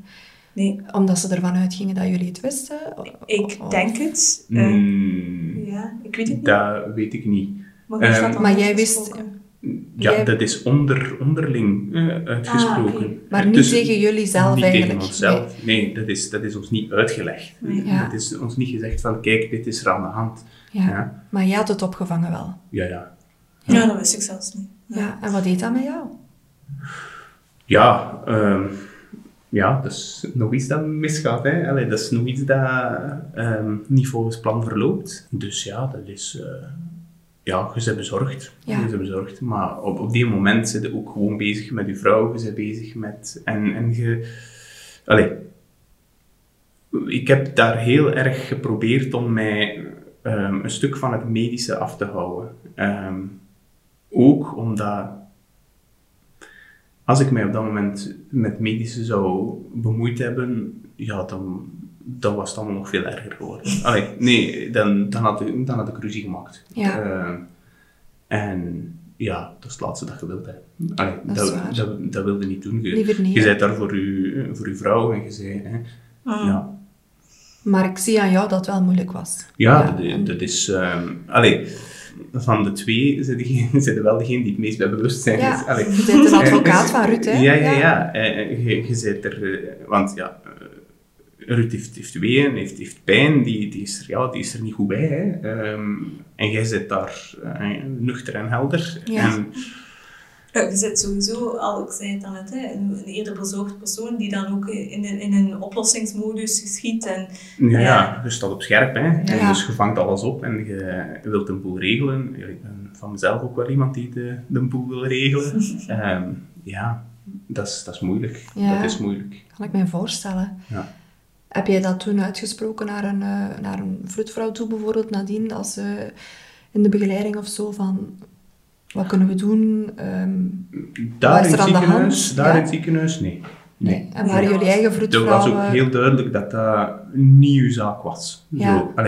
Nee, Omdat ze ervan uitgingen dat jullie het wisten? ik Of- denk het. Eh, Mm, ja, ik weet het niet. dat weet ik niet. Maar, Ehm, Maar jij wist- uitgesproken? Ja, Jij- dat is onder, onderling eh, uitgesproken. Ah, oké. Maar niet Tussen- tegen jullie zelf niet eigenlijk? tegen onszelf. Nee, dat, is, dat is ons niet uitgelegd. Nee. Ja. Het is ons niet gezegd van, kijk, dit is er aan de hand. Ja. Ja, Maar jij had het opgevangen wel. ja. Ja, Ja, dat wist ik zelfs niet. Ja. En wat deed dat met jou? ja, ehm, ja dat is nog iets dat misgaat. Hè. Allee, dat is nog iets dat ehm, niet volgens plan verloopt. Dus ja, dat is... eh, ja, je bent bezorgd. Ja. Je bent bezorgd. Maar op, op die moment zit je ook gewoon bezig met je vrouw. Je bent bezig met... En, en je... Allee, ik heb daar heel erg geprobeerd om mij ehm, een stuk van het medische af te houden. Ehm, ook omdat als ik mij op dat moment met medische zou bemoeid hebben, ja, dan, dan was het allemaal nog veel erger geworden. Allee, nee, dan, dan, had, ik, dan had ik ruzie gemaakt. Ja. Eh, en ja, dat is het laatste dat je wilt. Hè. Allee, Dat dat, dat, dat wilde niet doen. Je, Liever niet, je bent daar voor je, voor je vrouw en je zei... Hè, Mm. ja, Maar ik zie aan jou dat het wel moeilijk was. ja, Ja, dat, en- dat is... ehm allee, van de twee zijn degene- zijn er wel degene die het meest bij bewustzijn Ja, is. Allee. je bent een advocaat van Ruud, hè? Ja, ja, ja. Eh, eh, Je, je bent er... eh, Want ja, eh, Ruud heeft, heeft weeën, heeft, heeft pijn, die, die, is er, ja, die is er niet goed bij. Hè. Ehm, en jij zit daar eh, nuchter en helder. Ja. En, Ja, je zit sowieso, al ik zei het daarnet, hè, een, een eerder bezorgd persoon die dan ook in een, in een oplossingsmodus geschiet. En, ja, ja, je staat op scherp. Hè. En Ja. dus je vangt alles op en je wilt een boel regelen. Ik ben van mezelf ook wel iemand die de, de boel wil regelen. Ehm, ja, dat is, dat is moeilijk. Ja. Dat is moeilijk. Kan ik me voorstellen. Ja. Heb jij dat toen uitgesproken naar een, eh, naar een vroedvrouw toe, bijvoorbeeld, nadien, als ze in de begeleiding of zo, van wat kunnen we doen? Ehm, Daar in het ziekenhuis, daar Ja. in het ziekenhuis, nee. nee. En waren jullie eigen Het vroedvrouwen... was ook heel duidelijk dat dat niet uw zaak was. Ja. Zo.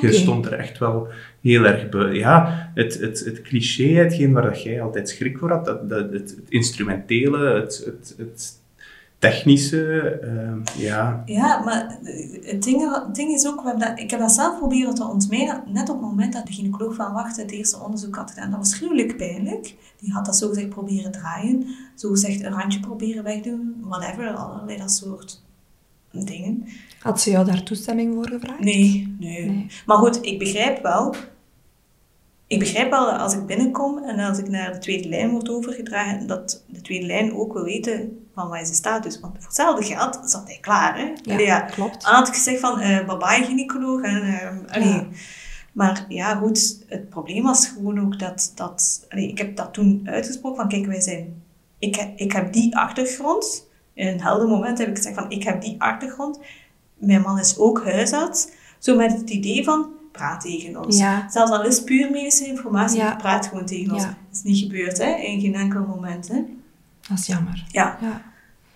Je stond er echt wel heel erg bij. Ja, het, het, het cliché, hetgeen waar dat jij altijd schrik voor had, dat, dat, het, het instrumentele, het, het, het technische, ehm, ja. ja, maar het ding, het ding is ook, we hebben dat, ik heb dat zelf proberen te ontmijnen, net op het moment dat de gynaecoloog van Wachten het eerste onderzoek had gedaan. Dat was gruwelijk pijnlijk. Die had dat zogezegd proberen draaien, zogezegd een randje proberen wegdoen, whatever, allerlei dat soort dingen. Had ze jou daar toestemming voor gevraagd? Nee, nee, Nee. Maar goed, ik begrijp wel. Ik begrijp wel dat als ik binnenkom en als ik naar de tweede lijn word overgedragen, dat de tweede lijn ook wil weten van waar is de status. Want voor hetzelfde geld zat hij klaar. Hè? Ja, Allee, ja. klopt. Dan had ik gezegd van, eh bye gynaecoloog. En, allee. Ja. Maar ja, goed, het probleem was gewoon ook dat, dat allee, ik heb dat toen uitgesproken van, kijk, wij zijn, ik, ik heb die achtergrond. In een helder moment heb ik gezegd van, ik heb die achtergrond. Mijn man is ook huisarts. Zo met het idee van, praat tegen ons. Ja. Zelfs al is het puur medische informatie, Ja. praat gewoon tegen ons. Dat is niet gebeurd, hè, in geen enkel moment. Hè. Dat is jammer. Ja. Ja.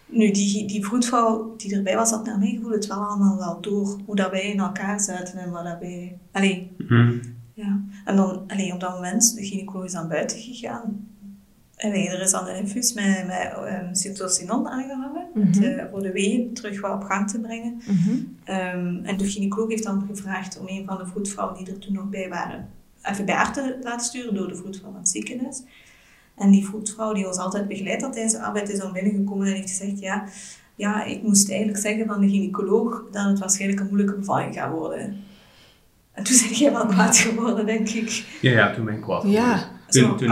Nu, die, die vroedvrouw die erbij was, had naar mijn gevoel het wel allemaal wel door. Hoe dat wij in elkaar zaten en wat dat wij... Allee, Hm. ja. En dan, allee, op dat moment, de gynaecoloog is dan buiten gegaan. Allee, er is dan een infuus met, met um, cytosinon aangehangen. Mhm. het, eh, voor de weeën terug wat op gang te brengen. Mhm. Ehm, en de gynaecoloog heeft dan gevraagd om een van de vroedvrouwen die er toen nog bij waren, even bij haar te laten sturen door de vroedvrouw van het ziekenhuis. En die vroedvrouw die ons altijd begeleid had tijdens de arbeid is dan binnengekomen en heeft gezegd, ja, ja, ik moest eigenlijk zeggen van de gynaecoloog dat het waarschijnlijk een moeilijke bevalling gaat worden. En toen ben jij wel kwaad geworden, denk ik. Ja, ja, toen ben ik kwaad geworden. Ja. Zo, kan toen-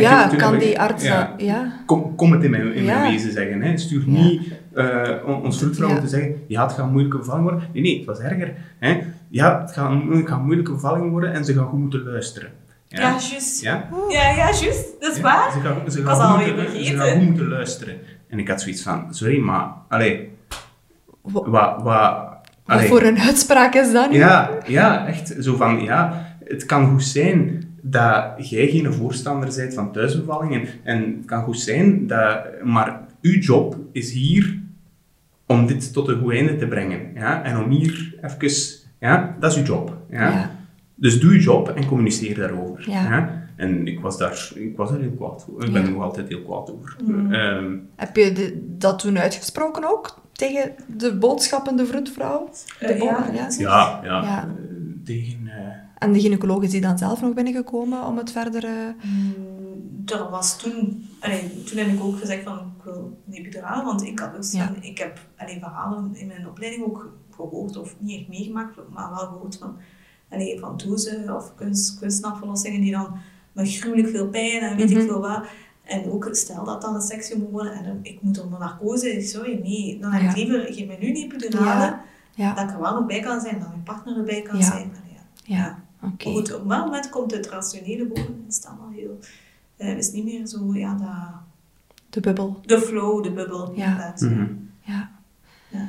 ja, toen kan ik- die arts ja. Kom, kom het in mijn, in Ja. mijn wezen zeggen. Hè. Stuur Ja. niet eh, on- ons vroedvrouw Ja. te zeggen, ja, het gaat een moeilijke bevalling worden. Nee, nee, het was erger. Hè. Ja, het gaat, een, het gaat een moeilijke bevalling worden en ze gaan goed moeten luisteren. Ja, juist. Ja, Ja? ja, juist. Dat is Ja, waar. Ze gaan, ze Ik gaan was goed alweer moeten, ze vergeten. gaan goed moeten luisteren. En ik had zoiets van, sorry, maar, allee, Wa- wat, wat, Wat allee, voor een uitspraak is dat nu? ja, ja, echt. Zo van, ja, het kan goed zijn dat jij geen voorstander bent van thuisbevallingen. En het kan goed zijn dat... Maar uw job is hier om dit tot een goed einde te brengen. Ja? En om hier even... Ja, dat is uw job. Ja? Ja. Dus doe je job en communiceer daarover. Ja. En ik was daar, ik was daar heel kwaad over. Ik ben er nog altijd heel kwaad over. Mm. Ehm, Heb je de- dat toen uitgesproken ook? Tegen de boodschappende vroedvrouw? De bo- ja. ja. ja, ja, Ja. eh, tegen... eh, En de gynaecoloog is die dan zelf nog binnengekomen om het verdere... Mm, Er was toen, allee, toen heb ik ook gezegd van ik wil een epidurale, want ik had dus, Ja. ik heb allee, verhalen in mijn opleiding ook gehoord, of niet echt meegemaakt, maar wel gehoord van, allee, van dozen of kunst, kunstnafverlossingen die dan met gruwelijk veel pijn en weet Mhm. ik veel wat. En ook stel dat dan een sectie moet worden en dan, ik moet onder narcose, sorry, nee, dan heb ik Ja. liever, geef mij nu een epidurale, Ja. Ja, dat ik er wel nog bij kan zijn, dat mijn partner erbij kan Ja. zijn. Ja. ja. oké. Maar goed, op dat moment komt het rationele boven en is het allemaal heel... eh, is niet meer zo, ja, dat, De bubbel. de flow, de bubbel. Ja. inderdaad. mhm. Ja. Ja.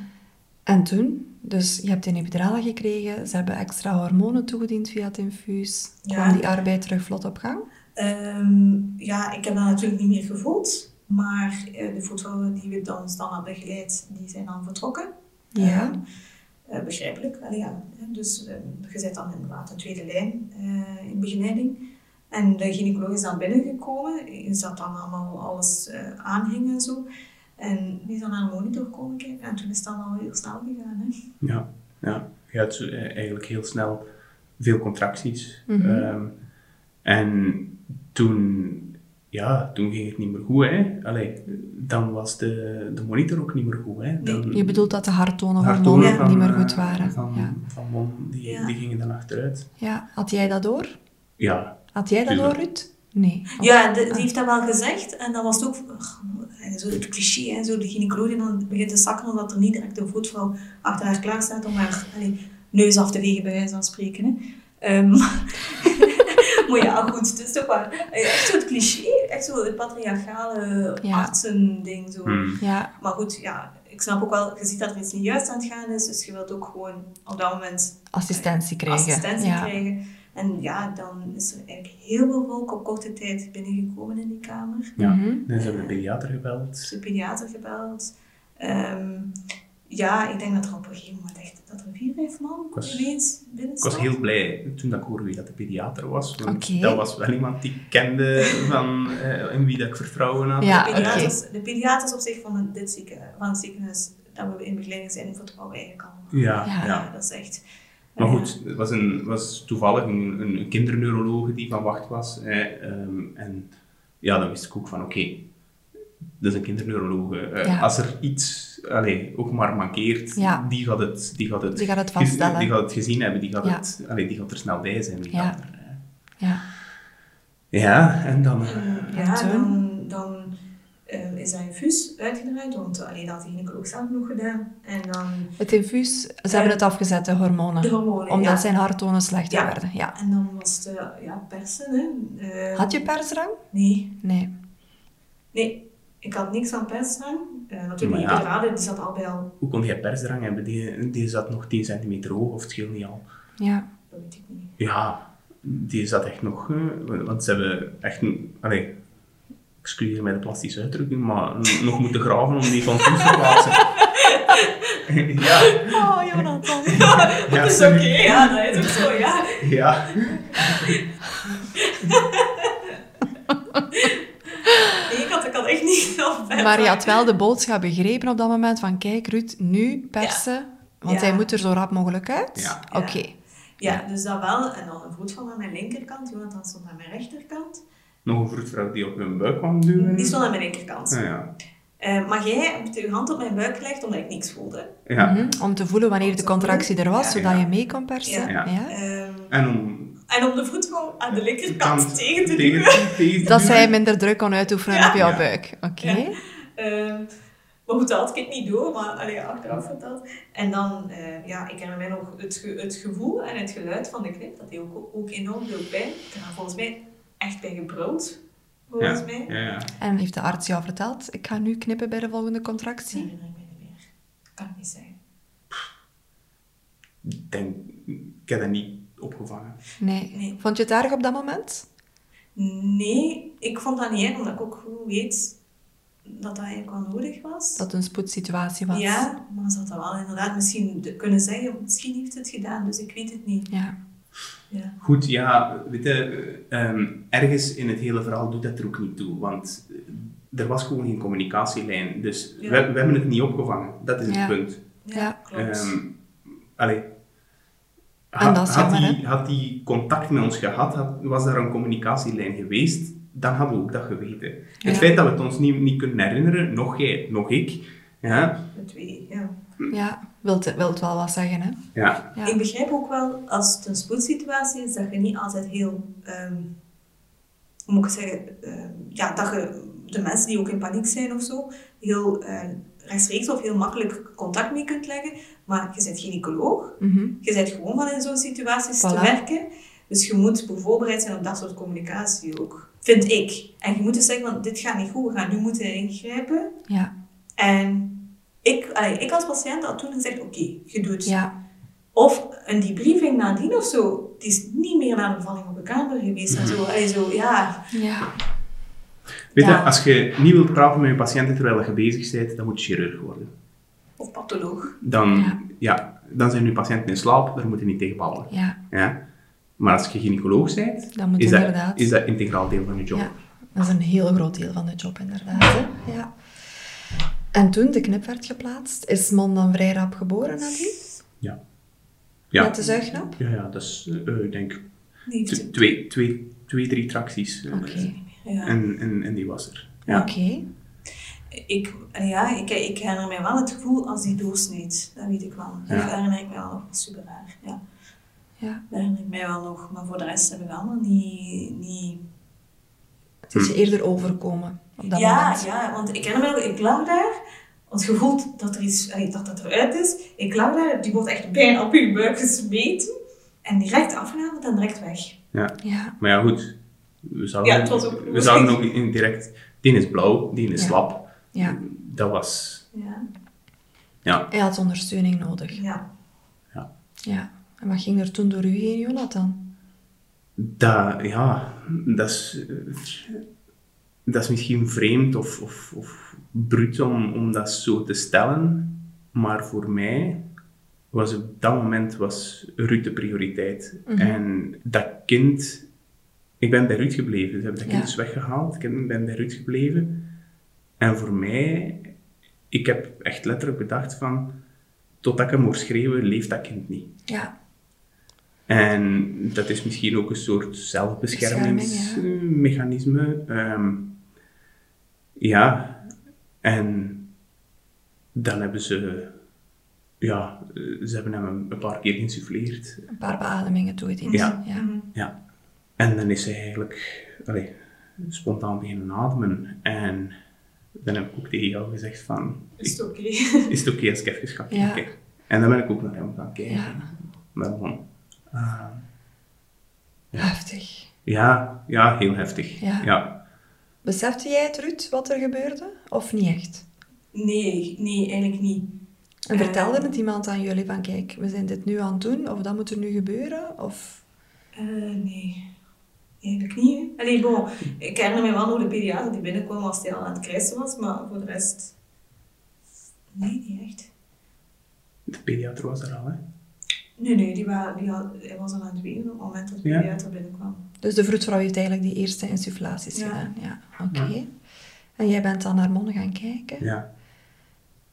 En toen? Dus je hebt een epidurale gekregen, ze hebben extra hormonen toegediend via het infuus. Ja. Kwam die arbeid terug vlot op gang? Ehm, ja, ik heb dat natuurlijk niet meer gevoeld. Maar eh, de voetvrouwen die we dan standaard begeleid, die zijn dan vertrokken. Ja. Eh, begrijpelijk. Allee, ja. Dus eh, je zit dan inderdaad een tweede lijn eh, in begeleiding. En de gynaecoloog is dan binnengekomen. Is dat dan allemaal alles eh aanhing en zo. En die is dan naar de monitor komen kijken. En toen is het dan al heel snel gegaan. Hè. Ja, ja. Je had eh, eigenlijk heel snel veel contracties. Mhm. Ehm, en toen, ja, toen ging het niet meer goed. Hè. Allee, dan was de, de monitor ook niet meer goed. Hè. Dan, Je bedoelt dat de harttonen harttonen hormonen van, niet meer eh, goed waren. Van, Ja. van Mon, die, Ja. die gingen dan achteruit. ja. Had jij dat door? Ja, Had jij dat door. Ruud? Nee. Ja, de- die heeft dat wel gezegd. En dat was ook ach, zo het cliché, hè, zo de gynaecoloog die dan begint te zakken omdat er niet direct een voetvrouw achter haar klaar staat om haar allee, neus af te vegen, bij wijze van spreken. Hè. Ehm, maar ja, goed, het is toch wel echt zo het cliché, echt zo het patriarchale Ja. artsen-ding. Zo. Hmm. Ja, Maar goed, ja, ik snap ook wel, je ziet dat er iets niet juist aan het gaan is, dus je wilt ook gewoon op dat moment assistentie krijgen. assistentie ja. krijgen. En ja, dan is er eigenlijk heel veel volk op korte tijd binnengekomen in die kamer. ja. Mhm. Dan hebben de pediater gebeld. Dus de pediater gebeld. Ehm, ja, ik denk dat er op een gegeven moment man was- ineens binnen Ik was heel blij toen dat ik hoorde wie dat de pediater was. Want dat was wel iemand die ik kende van, eh, in wie dat ik vertrouwen had. Ja, de, pediaters, de pediaters op zich van, dit zieken, van het ziekenhuis dat we in begeleiding zijn, vertrouwen we eigenlijk allemaal. Ja, Ja. ja. dat is echt... Maar ja. goed, het was, een, was toevallig een, een kinderneurologe die van wacht was. hè, ehm, en ja, dan wist ik ook van oké, dat is een kinderneurologe. Eh, Ja. Als er iets allee, ook maar mankeert, Ja. die, gaat het, die, gaat het Die gaat het vaststellen. Die gaat het gezien hebben, die gaat, Ja. het, allee, die gaat er snel bij zijn. Die Ja. gaat er, eh, Ja. ja, en dan... eh, Ja, dan, dan eh, is dat infuus uitgedraaid, want alleen dat had de gynaecoloog zelf nog gedaan. En dan Het infuus, ze hebben het afgezet, de hormonen. de hormonen. omdat ja. zijn harttonen slechter Ja. werden. Ja. En dan was het ja, persen. Hè. Eh, Had je persdrang? Nee. Nee. Nee, ik had niks aan persdrang. Eh natuurlijk, Maar ja. die zat al bij al, Hoe kon jij persdrang hebben? Die, die zat nog 10 centimeter hoog, of het scheelt niet al. Ja. dat weet ik niet. Ja, die zat echt nog... eh, want ze hebben echt... een- Allee, excuseer mij de plastische uitdrukking, maar nog moeten graven om die van voet te plaatsen. ja, Oh, Jonathan. ja, dat is oké, ja, dat is ook zo, ja. Ja. Nee, ik had, ik had echt niet maar je had wel de boodschap begrepen op dat moment van, kijk Ruud, nu persen, want Ja. hij moet er zo rap mogelijk uit. Ja. Oké. Ja, dus dat wel. En dan een voetvrouw aan mijn linkerkant, Jonathan stond aan mijn rechterkant. Nog een vroedvrouw die op hun buik kwam duwen. Die stond aan mijn linkerkant. Ja, ja. Eh, maar jij hebt je hand op mijn buik gelegd omdat ik niks voelde. ja. Mhm. Om te voelen wanneer de contractie er was, Ja. zodat Ja. je mee kon persen. Ja. Ja. Ehm, En om... en om de voetvrouw aan de linkerkant kant tegen te tegen, duwen. tegen te Dat zij minder druk kon uitoefenen Ja. op jouw Ja. buik. Oké. Ja. Ehm, maar goed, dat had ik niet door, maar allee, achteraf verteld. En dan, eh, ja, ik herinner mij nog het, ge- het gevoel en het geluid van de knip. Dat deed ook, ook enorm veel pijn. Ik heb er volgens mij echt bij gebruld. Volgens Ja, mij. ja, ja. En heeft de arts jou verteld, ik ga nu knippen bij de volgende Dat contractie? herinner ik me niet meer. Kan ik niet zeggen. Ik denk... Ik heb dat niet opgevangen. Nee. Nee. Vond je het erg op dat moment? Nee, ik vond dat niet erg, omdat ik ook goed weet dat dat eigenlijk wel nodig was. Dat het een spoedsituatie was? Ja, maar ze had dat wel inderdaad misschien kunnen zeggen, misschien heeft het gedaan, dus ik weet het niet. Ja. Ja. Goed, ja, weet je, ehm, ergens in het hele verhaal doet dat er ook niet toe, want eh, er was gewoon geen communicatielijn, dus Ja. we, we hebben het niet opgevangen, dat is Ja. het punt. Ja, Ja. klopt. Ehm allee, En had, dat is had, jammer, die, had die contact met ons gehad, had, was daar een communicatielijn geweest, dan hadden we ook dat geweten. Ja. Het feit dat we het ons niet, niet kunnen herinneren, nog jij, nog ik, ja, De twee, ja. Ja, wilt, wilt wel wat zeggen, hè? ja, Ja. Ik begrijp ook wel, als het een spoedsituatie is, dat je niet altijd heel, ehm, hoe moet ik zeggen, ehm, ja, dat je de mensen die ook in paniek zijn of zo, heel eh, rechtstreeks of heel makkelijk contact mee kunt leggen. Maar je bent gynaecoloog, Mhm. je bent gewoon van in zo'n situaties te werken. Dus je moet voorbereid zijn op dat soort communicatie ook, vind ik. En je moet dus zeggen, van, dit gaat niet goed, we gaan nu moeten ingrijpen. Ja. En ik, allee, ik als patiënt had toen gezegd, oké, je doet Ja. of een debriefing nadien of zo. Die is niet meer naar de bevalling op de kamer geweest en zo. Allee, zo ja. Ja. Weet je, Ja. als je niet wilt praten met je patiënten terwijl je bezig bent, dan moet je chirurg worden. Of patholoog. Dan, Ja. ja. dan zijn je patiënten in slaap, daar moet je niet tegen babbelen. Ja, Ja? Maar als je gynaecoloog bent, Dat moet is, dat, inderdaad. is dat integraal deel van je job. ja. Dat is een heel groot deel van de job, inderdaad. Hè? Ja. En toen de knip werd geplaatst, is Mon dan vrij rap geboren nadien? Ja. Ja. Met de zuignap? Ja, ja, dat is, eh, ik denk, twee, twee, twee, drie tracties. eh, Oké. Ja. en, en, en die was er. Ja. Oké. Ik, ja, ik, ik herinner mij wel het gevoel als die doorsneed. Dat weet ik wel. Dat Ja. herinner ik mij wel nog. Super raar. Ja. Ja. Dat herinner ik mij wel nog. Maar voor de rest heb ik allemaal niet... niet... Het is je eerder overkomen op dat ja, moment. ja, want ik herinner me nog, ik lag daar. Want je voelt dat er iets, dat dat eruit is. Ik lag daar, die wordt echt bijna op je buik gesmeten. En direct afgehaald en direct weg. Ja. Ja. Maar ja, goed. We zagen, Ja, het was ook- we zagen ook in direct, die is blauw, die is Ja. slap. Ja. Dat was, Ja. ja, Hij had ondersteuning nodig. Ja. Ja. En wat ging er toen door u heen, Jonathan? dat, ja, dat is, dat is misschien vreemd of, of, of bruut om, om dat zo te stellen. Maar voor mij was op dat moment was Ruud de prioriteit. Mhm. En dat kind, ik ben bij Ruud gebleven. Ze hebben dat kind Ja. dus weggehaald. Ik ben bij Ruud gebleven. En voor mij, ik heb echt letterlijk bedacht van, totdat ik hem hoor schreeuwen, leeft dat kind niet. Ja. En dat is misschien ook een soort zelfbeschermingsmechanisme. Ehm, ja, en dan hebben ze, ja, ze hebben hem een, paar keer geïnsuffleerd. Een paar beademingen toegediend. Ja. Ja. Ja. En dan is hij eigenlijk allee, spontaan beginnen ademen. En dan heb ik ook tegen jou gezegd van, Is het oké? is het oké als ik even ga Ja. kijken? En dan ben ik ook naar hem gaan kijken. Ja. Ah, Heftig. Ja, ja, heel heftig. Ja. Ja. Besefte jij het, Ruud, wat er gebeurde? Of niet echt? Nee, nee, eigenlijk niet. En Eh. vertelde het iemand aan jullie van, kijk, we zijn dit nu aan het doen, of dat moet er nu gebeuren? Of... Eh, nee, eigenlijk niet. hè. Allee, bon, ik herinner me wel nog de pediater die binnenkwam als hij al aan het krijsen was, maar voor de rest... Nee, niet echt. De pediater was er al, hè? Nee, nee, die wa- die had, hij was al aan het wenen op het moment dat de Ja. pediater binnenkwam. Dus de vroedvrouw heeft eigenlijk die eerste insufflaties Ja. gedaan. Ja, oké. En jij bent dan naar Mon gaan kijken? Ja.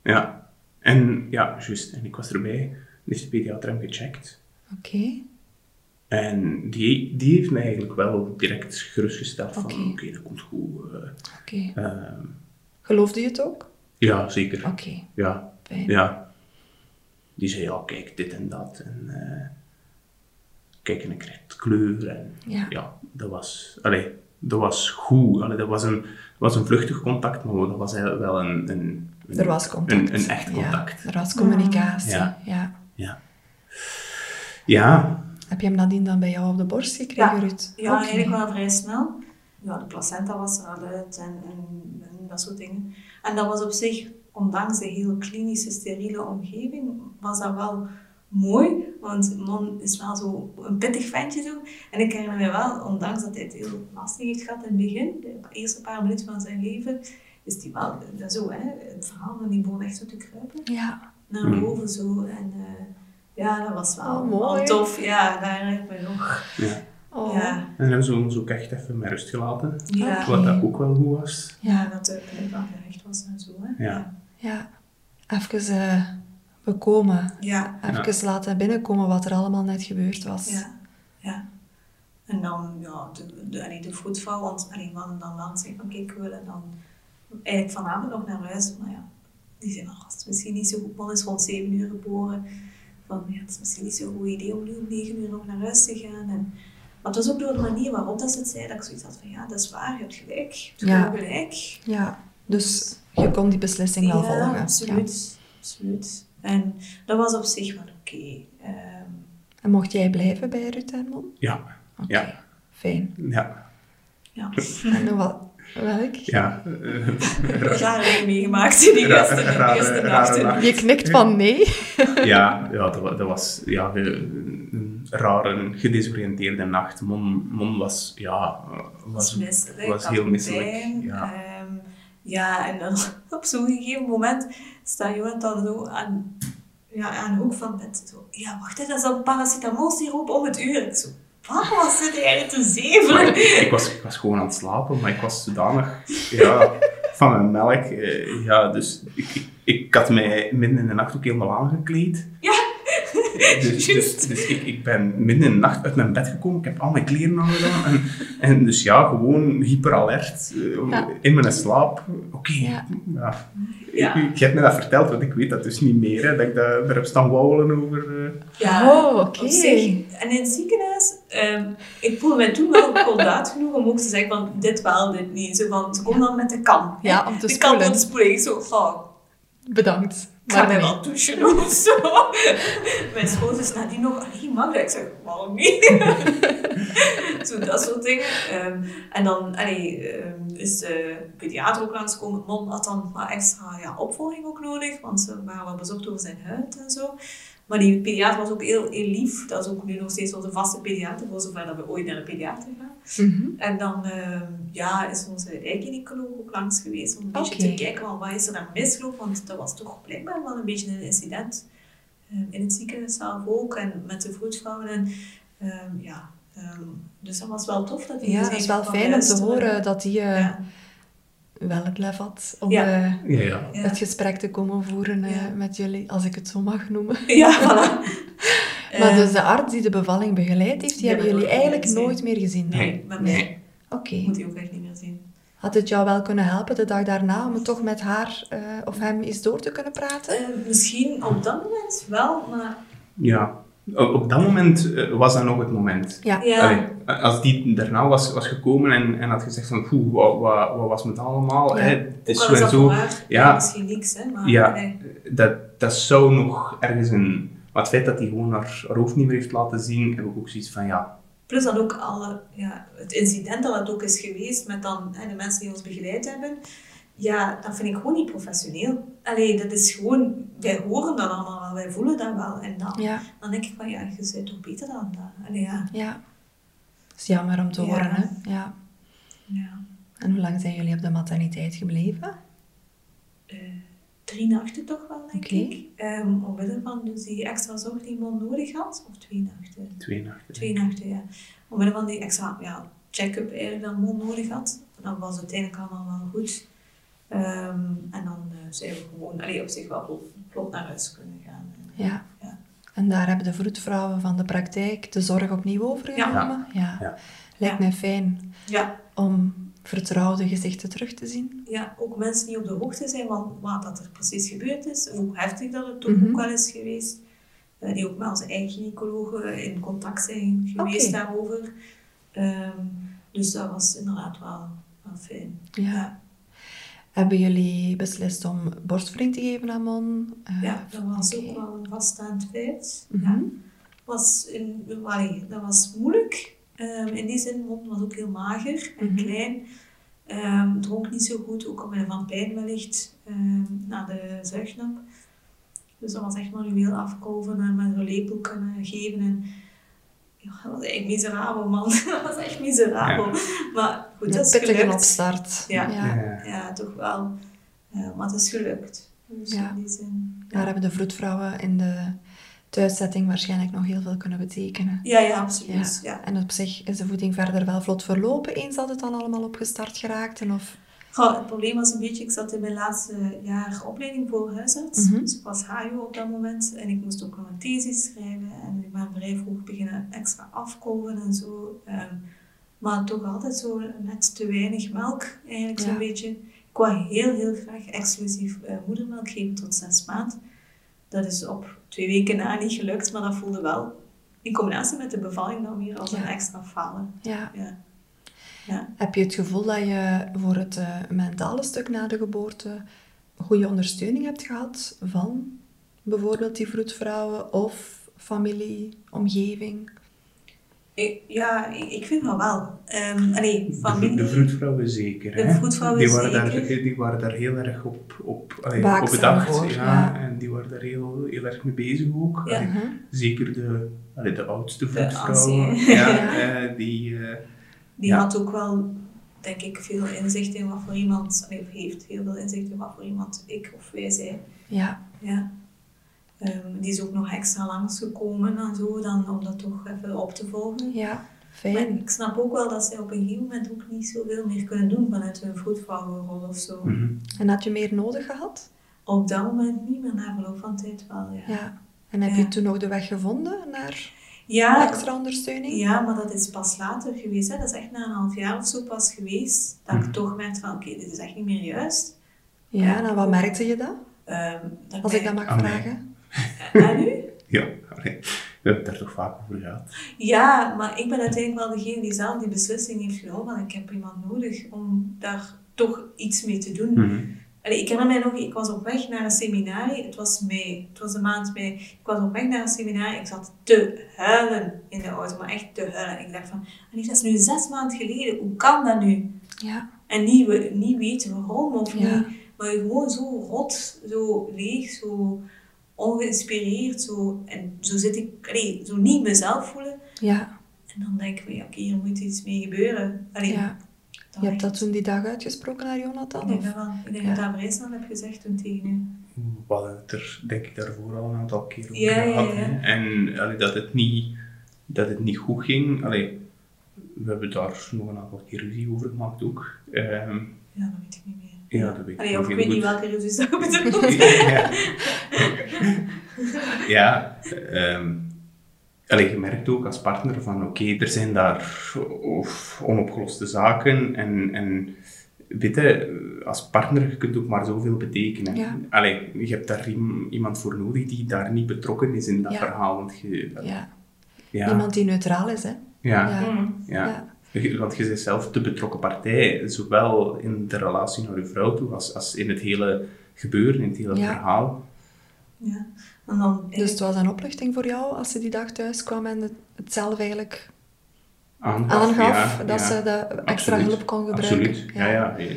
Ja. En, ja, juist. En ik was erbij. Dus de pediater hem gecheckt. Oké. En die, die heeft mij eigenlijk wel direct gerustgesteld van, Oké. dat komt goed. eh, Oké. ehm, Geloofde je het ook? ja, zeker. Oké, Ja, fijn. ja. Die zei, ja, kijk, dit en dat. En eh, kijk, en ik krijg kleur. En Ja. ja, dat was, allee, dat was goed. Allee, dat was een, was een vluchtig contact, maar dat was wel een... een, een Er was contact. Een, een echt contact. Ja, er was communicatie. Ja. Ja. Ja. Ja, Heb je hem nadien dan bij jou op de borst gekregen, Ja. Ruud? Ja, eigenlijk wel vrij snel. Ja, de placenta was er al uit en, en, en dat soort dingen. En dat was op zich, ondanks de heel klinische, steriele omgeving, was dat wel mooi. Want Mon is wel zo een pittig ventje zo. En ik herinner me wel, ondanks dat hij het heel lastig heeft gehad in het begin, de eerste paar minuten van zijn leven, is die wel dat zo, hè, het verhaal van die boom echt zo te kruipen. Ja. Naar Mm. boven zo. En eh, ja, dat was wel, Oh, mooi. wel tof. Ja, daar herinner ik me nog. ja. Oh. Ja. En dan hebben ze ons ook echt even met rust gelaten. Ja. Oké. Wat dat ook wel goed was. Ja, dat wel gerecht was en zo. Hè? Ja. Ja. Even eh, bekomen. Ja. Even laten binnenkomen wat er allemaal net gebeurd was. Ja. ja. En dan, ja, de, de, allee, de voetvrouw, want allee, we hadden dan wel van kijk, we willen dan eigenlijk vanavond nog naar huis. Maar ja, die zei van, "Oh, het is misschien niet zo goed, man is rond 7 uur geboren. Van, ja, het is misschien niet zo'n goed idee om nu om 9 uur nog naar huis te gaan. En, maar het was ook door de manier waarop dat ze het zei, dat ik zoiets had van, ja, dat is waar, je hebt gelijk. Je hebt Ja. gelijk. Ja. Dus je kon die beslissing wel ja, volgen. absoluut. absoluut. En dat was op zich wel oké. Ehm, En mocht jij blijven bij Ruud en Mon? Ja, Oké. Ja. Fijn. ja, ja. En wat, welk? ja. eh, Rare dingen meegemaakt in die eerste, die rare- eerste rare. Je knikt van nee. ja, ja dat, wa- dat was ja, een gedesoriënteerde nacht. Mon, Mon was, ja, was, misselijk, was heel misselijk. pijn. Ja. Ehm, ja, en dan op zo'n gegeven moment staat Jonathan zo aan, ja, aan de hoek van het bed. Zo, ja, wacht, hè, dat is een paracetamol-siroop om het uur. Ik zo, wat was dit eigenlijk te zeven? ik, was, ik was gewoon aan het slapen, maar ik was zodanig ja, van mijn melk. eh, ja, dus ik, ik, ik had mij midden in de nacht ook helemaal aangekleed. Ja. Dus, dus, Juist. dus ik, ik ben midden in de nacht uit mijn bed gekomen. Ik heb al mijn kleren aangedaan. En, en dus ja, gewoon hyperalert. Ja. In mijn slaap. Oké. Ja. Ja. Ja. Ik, je hebt me dat verteld, want ik weet dat dus niet meer. Hè, dat ik daar daar heb staan wauwelen over. eh. Ja, Oh, oké. En in het ziekenhuis, ehm, ik voelde mij toen wel soldaat genoeg om ook te zeggen van dit wel, dit niet. Zo van, ze komen dan met de kan. Ja, om te de kan te spoelen. Ik zo, Bedankt. ik ga mij wel douchen of zo. Mijn schoonzus is nadien nog, mag dat? Ik zeg, waarom niet? zo dat soort dingen. Ehm, en dan allee, ehm, is de pediater ook langskomen. Mon had dan wat extra ja, opvolging ook nodig, want ze waren wel bezorgd over zijn huid en zo. Maar die pediater was ook heel, heel lief. Dat is ook nu nog steeds onze vaste pediater, voor zover dat we ooit naar de pediater gaan. Mhm. En dan ehm, ja, is onze eikgynecoloog ook langs geweest om een beetje te kijken van wat is er dan misgelopen, want dat was toch blijkbaar wel een beetje een incident. Ehm, in het ziekenhuis zelf ook en met de vroedvrouwen. En, ehm, ja, dus dat was wel tof dat hij Ja, het is wel fijn om te horen dat hij eh, Ja. Wel het lef had om Ja. eh, Ja, ja. Ja. het gesprek te komen voeren eh, Ja. met jullie, als ik het zo mag noemen. Ja, voilà. Maar dus de arts die de bevalling begeleid heeft, die hebben jullie eigenlijk nooit meer gezien? Nee, mij Oké. moet hij ook echt niet meer zien. Had het jou wel kunnen helpen de dag daarna om het toch met haar eh, of hem eens door te kunnen praten? Eh, misschien op dat moment wel, maar Ja. Op, op dat moment eh, was dat nog het moment. Ja. ja. Allee, als die daarna was, was gekomen en, en had gezegd van, poeh, wat, wat, wat was met allemaal? Ja. Hè? Het is zo en dat Ja. misschien niks, hè, maar Ja. nee. Dat, dat zou nog ergens een... Maar het feit dat hij gewoon haar, haar hoofd niet meer heeft laten zien, heb ik ook zoiets van, ja, Plus dan ook alle, ja, het incident dat het ook is geweest met dan, hè, de mensen die ons begeleid hebben. Ja, dat vind ik gewoon niet professioneel. Allee, dat is gewoon, wij horen dat allemaal wel, wij voelen dat wel. En dan, Ja, dan denk ik van, ja, je bent toch beter dan dat. Allee, ja. ja. Het is jammer om te Ja. horen, hè? Ja. ja. En hoe lang zijn jullie op de materniteit gebleven? Eh, drie nachten toch wel, denk ik. Um, omwille van dus die extra zorg die Mon nodig had. Of twee nachten. twee nachten. Twee nachten, ja. Omwille van die extra ja, check-up eigenlijk dat Mon nodig had. Dan was het uiteindelijk allemaal wel goed. Ehm, en dan eh, zijn we gewoon allee, op zich wel vlot, naar huis kunnen gaan. Ja. Ja. En daar hebben de vroedvrouwen van de praktijk de zorg opnieuw overgenomen? Ja. Ja. Lijkt Ja. mij fijn Ja, om vertrouwde gezichten terug te zien. ja, ook mensen die op de hoogte zijn van wat dat er precies gebeurd is. Hoe heftig dat het toch Mhm. ook wel is geweest. Eh, die ook met onze eigen gynaecologen in contact zijn geweest daarover. Ehm, dus dat was inderdaad wel, wel fijn. Ja. Hebben jullie beslist om borstvoeding te geven aan Mon? Eh, Ja, dat was ook wel een vaststaand feit. Mhm. Ja. Was in, allee, dat was moeilijk. Ehm, in die zin, Mon was ook heel mager en Mhm. klein. Ehm, dronk niet zo goed, ook omwille van pijn wellicht, ehm, na de zuignap. Dus dat was echt manueel afkolven en met een lepel kunnen geven. En, ja, dat was echt miserabel, man. dat was echt miserabel. Maar goed, dat Een is pittige gelukt. opstart. Ja. Ja. Ja. Ja, toch wel. Eh, maar het is gelukt. Dus Ja. in die zin. Daar hebben de vroedvrouwen in de thuiszetting waarschijnlijk nog heel veel kunnen betekenen. Ja, ja, absoluut. Ja. Ja. En op zich is de voeding verder wel vlot verlopen eens dat het dan allemaal opgestart geraakt. En of... Goh, het probleem was een beetje, ik zat in mijn laatste jaar opleiding voor huisarts. Mhm. Dus ik was HAJO op dat moment en ik moest ook nog een thesis schrijven. En ik ben vrij vroeg beginnen extra afkomen en zo. Ehm, maar toch altijd zo net te weinig melk, eigenlijk zo'n Ja. beetje. Ik wou heel, heel graag exclusief eh, moedermelk geven tot zes maanden. Dat is op twee weken na niet gelukt, maar dat voelde wel in combinatie met de bevalling dan weer als Ja. een extra falen. Ja. Ja. Ja. Heb je het gevoel dat je voor het eh, mentale stuk na de geboorte goede ondersteuning hebt gehad van bijvoorbeeld die vroedvrouwen of familie, omgeving? Ik, ja, ik, vind wel wel. Um, allee, De, familie... de vroedvrouwen zeker. De hè. vroedvrouwen die waren zeker. Daar, die waren daar heel erg op, op, allee, op bedacht. voor, ja, ja. En die waren daar heel, heel erg mee bezig ook. Ja. Allee, Mhm. Zeker de, allee, de oudste vroedvrouw. anciën. Ja, eh, die... eh, Die Ja. had ook wel, denk ik, veel inzicht in wat voor iemand, allee, of heeft heel veel inzicht in wat voor iemand ik of wij zijn. Ja, Ja. Ehm, die is ook nog extra langsgekomen en zo, dan, om dat toch even op te volgen. ja, Maar fijn. ik snap ook wel dat zij op een gegeven moment ook niet zoveel meer kunnen doen vanuit hun vroedvrouwenrol of zo. mhm. En had je meer nodig gehad? Op dat moment niet, maar na verloop van tijd wel, ja. Ja. En heb Ja. je toen nog de weg gevonden naar Ja, extra ondersteuning? ja, maar dat is pas later geweest. Hè. Dat is echt na een half jaar of zo pas geweest. Dat Mhm. ik toch merkte van, oké, dit is echt niet meer juist. Ja, en wat merkte je dat? Ehm, dat Als ik dat mag mij. vragen. En nu? Ja, allee, we hebben het daar toch vaak over gehad. Ja, maar ik ben uiteindelijk wel degene die zelf die beslissing heeft genomen. Ik heb iemand nodig om daar toch iets mee te doen. Mhm. Allee, ik herinner mij nog, ik was op weg naar een seminarie. Het was mei. Het was de maand mei. Ik was op weg naar een seminarie. Ik zat te huilen in de auto, maar echt te huilen. Ik dacht van, dat is nu zes maanden geleden. Hoe kan dat nu? Ja, En niet, we- niet weten waarom of Ja. niet. Maar je gewoon zo rot, zo leeg, zo ongeïnspireerd. Zo, en zo zit ik, allee, zo niet mezelf voelen. ja, En dan denk ik van, ja, oké, hier moet iets mee gebeuren. Allee, ja. Je hebt dat toen die dag uitgesproken naar Jonathan? Ik denk Of? dat wel. Ik denk Ja. dat dat heb gezegd toen tegen u. We hadden het er denk ik daarvoor al een aantal keer over Ja, gehad. ja. En allee, dat, het niet, dat het niet goed ging. Allee, we hebben daar nog een aantal keer ruzie over gemaakt ook. Ehm, Ja, dat weet ik niet meer. Ja, dat weet ik Allee, of ik weet niet welke dat je bedoelt. ja. ja, ehm allee, je merkt ook als partner van oké, er zijn daar of, onopgeloste zaken en, en weet je, als partner je kunt ook maar zoveel betekenen. Ja. Allee, je hebt daar iem- iemand voor nodig die daar niet betrokken is in dat Ja. verhaal. Want je, Ja. ja, Iemand die neutraal is, hè? ja, Ja. Want je bent zelf de betrokken partij, zowel in de relatie naar je vrouw toe als, als in het hele gebeuren, in het hele Ja. verhaal. Ja. En dan, Dus het was een opluchting voor jou als ze die dag thuis kwam en het, het zelf eigenlijk aangaf, aangaf ja, dat ja. ze de extra Absoluut. hulp kon gebruiken. Absoluut, ja, ja. ja.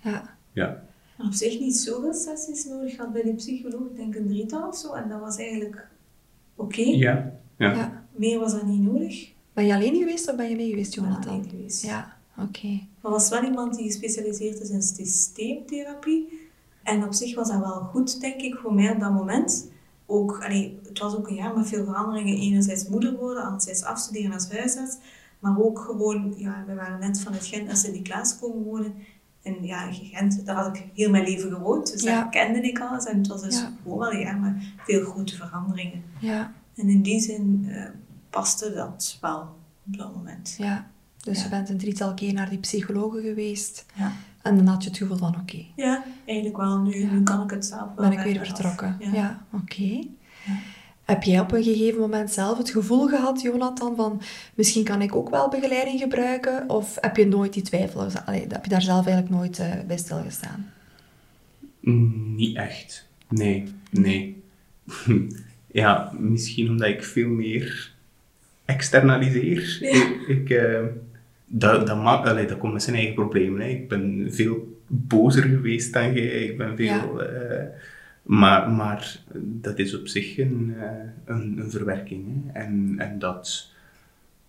Ja. ja. op zich niet zoveel sessies nodig had bij die psycholoog. Ik denk een drietal of zo. En dat was eigenlijk oké. ja. ja. Ja. Meer was dat niet nodig. Ben je alleen geweest of ben je mee geweest, ben Jonathan? alleen geweest. Ja, oké. Maar was wel iemand die gespecialiseerd is in systeemtherapie. En op zich was dat wel goed, denk ik, voor mij op dat moment. Ook, allee, het was ook een jaar met veel veranderingen. Enerzijds moeder worden, anderzijds afstuderen als huisarts. Maar ook gewoon, ja, we waren net vanuit Gent naar Sint-Niklaas komen wonen. En ja, in Gent, daar had ik heel mijn leven gewoond. Dus Ja. daar kende ik alles. En het was dus Ja. gewoon wel een jaar met veel grote veranderingen. Ja, En in die zin eh, paste dat wel op dat moment. ja. Dus Ja. je bent een drietal keer naar die psychologen geweest. Ja. En dan had je het gevoel van, oké, Ja, eigenlijk wel. Nu, Ja. nu kan ik het zelf wel ben ik weer af. vertrokken. Ja. Ja, oké. Heb jij op een gegeven moment zelf het gevoel gehad, Jonathan, van misschien kan ik ook wel begeleiding gebruiken? Of heb je nooit die twijfel, allee, heb je daar zelf eigenlijk nooit eh, bij stilgestaan? Niet echt. Nee, nee. ja, misschien omdat ik veel meer externaliseer. Ja. Ik, ik, eh, dat, dat, ma- allee, dat komt met zijn eigen problemen. Hè. Ik ben veel bozer geweest dan jij. Ik ben veel... eh, maar, maar dat is op zich een, eh, een, een verwerking. Hè. En, en dat...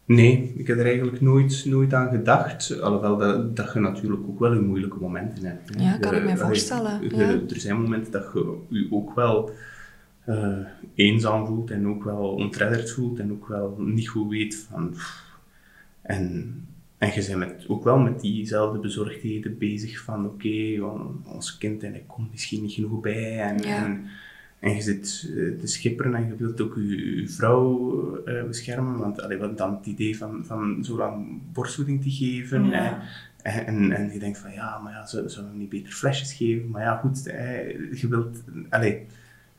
Nee, ik heb er eigenlijk nooit, nooit aan gedacht. Alhoewel dat, dat je natuurlijk ook wel je moeilijke momenten hebt. hè. Ja, kan ik allee, voorstellen, je- ja. Er zijn momenten dat je je ook wel eh, eenzaam voelt en ook wel ontredderd voelt en ook wel niet goed weet van... pff. En, en je bent met, ook wel met diezelfde bezorgdheden bezig van oké, on- ons kind en komt misschien niet genoeg bij en, Ja. en, en je zit eh, te schipperen en je wilt ook je, je vrouw eh, beschermen, want allee, wat dan het idee van, van zo lang borstvoeding te geven Ja. eh, en, en, en je denkt van ja, maar ja, zullen we niet beter flesjes geven? Maar ja, goed, eh, je wilt, allee,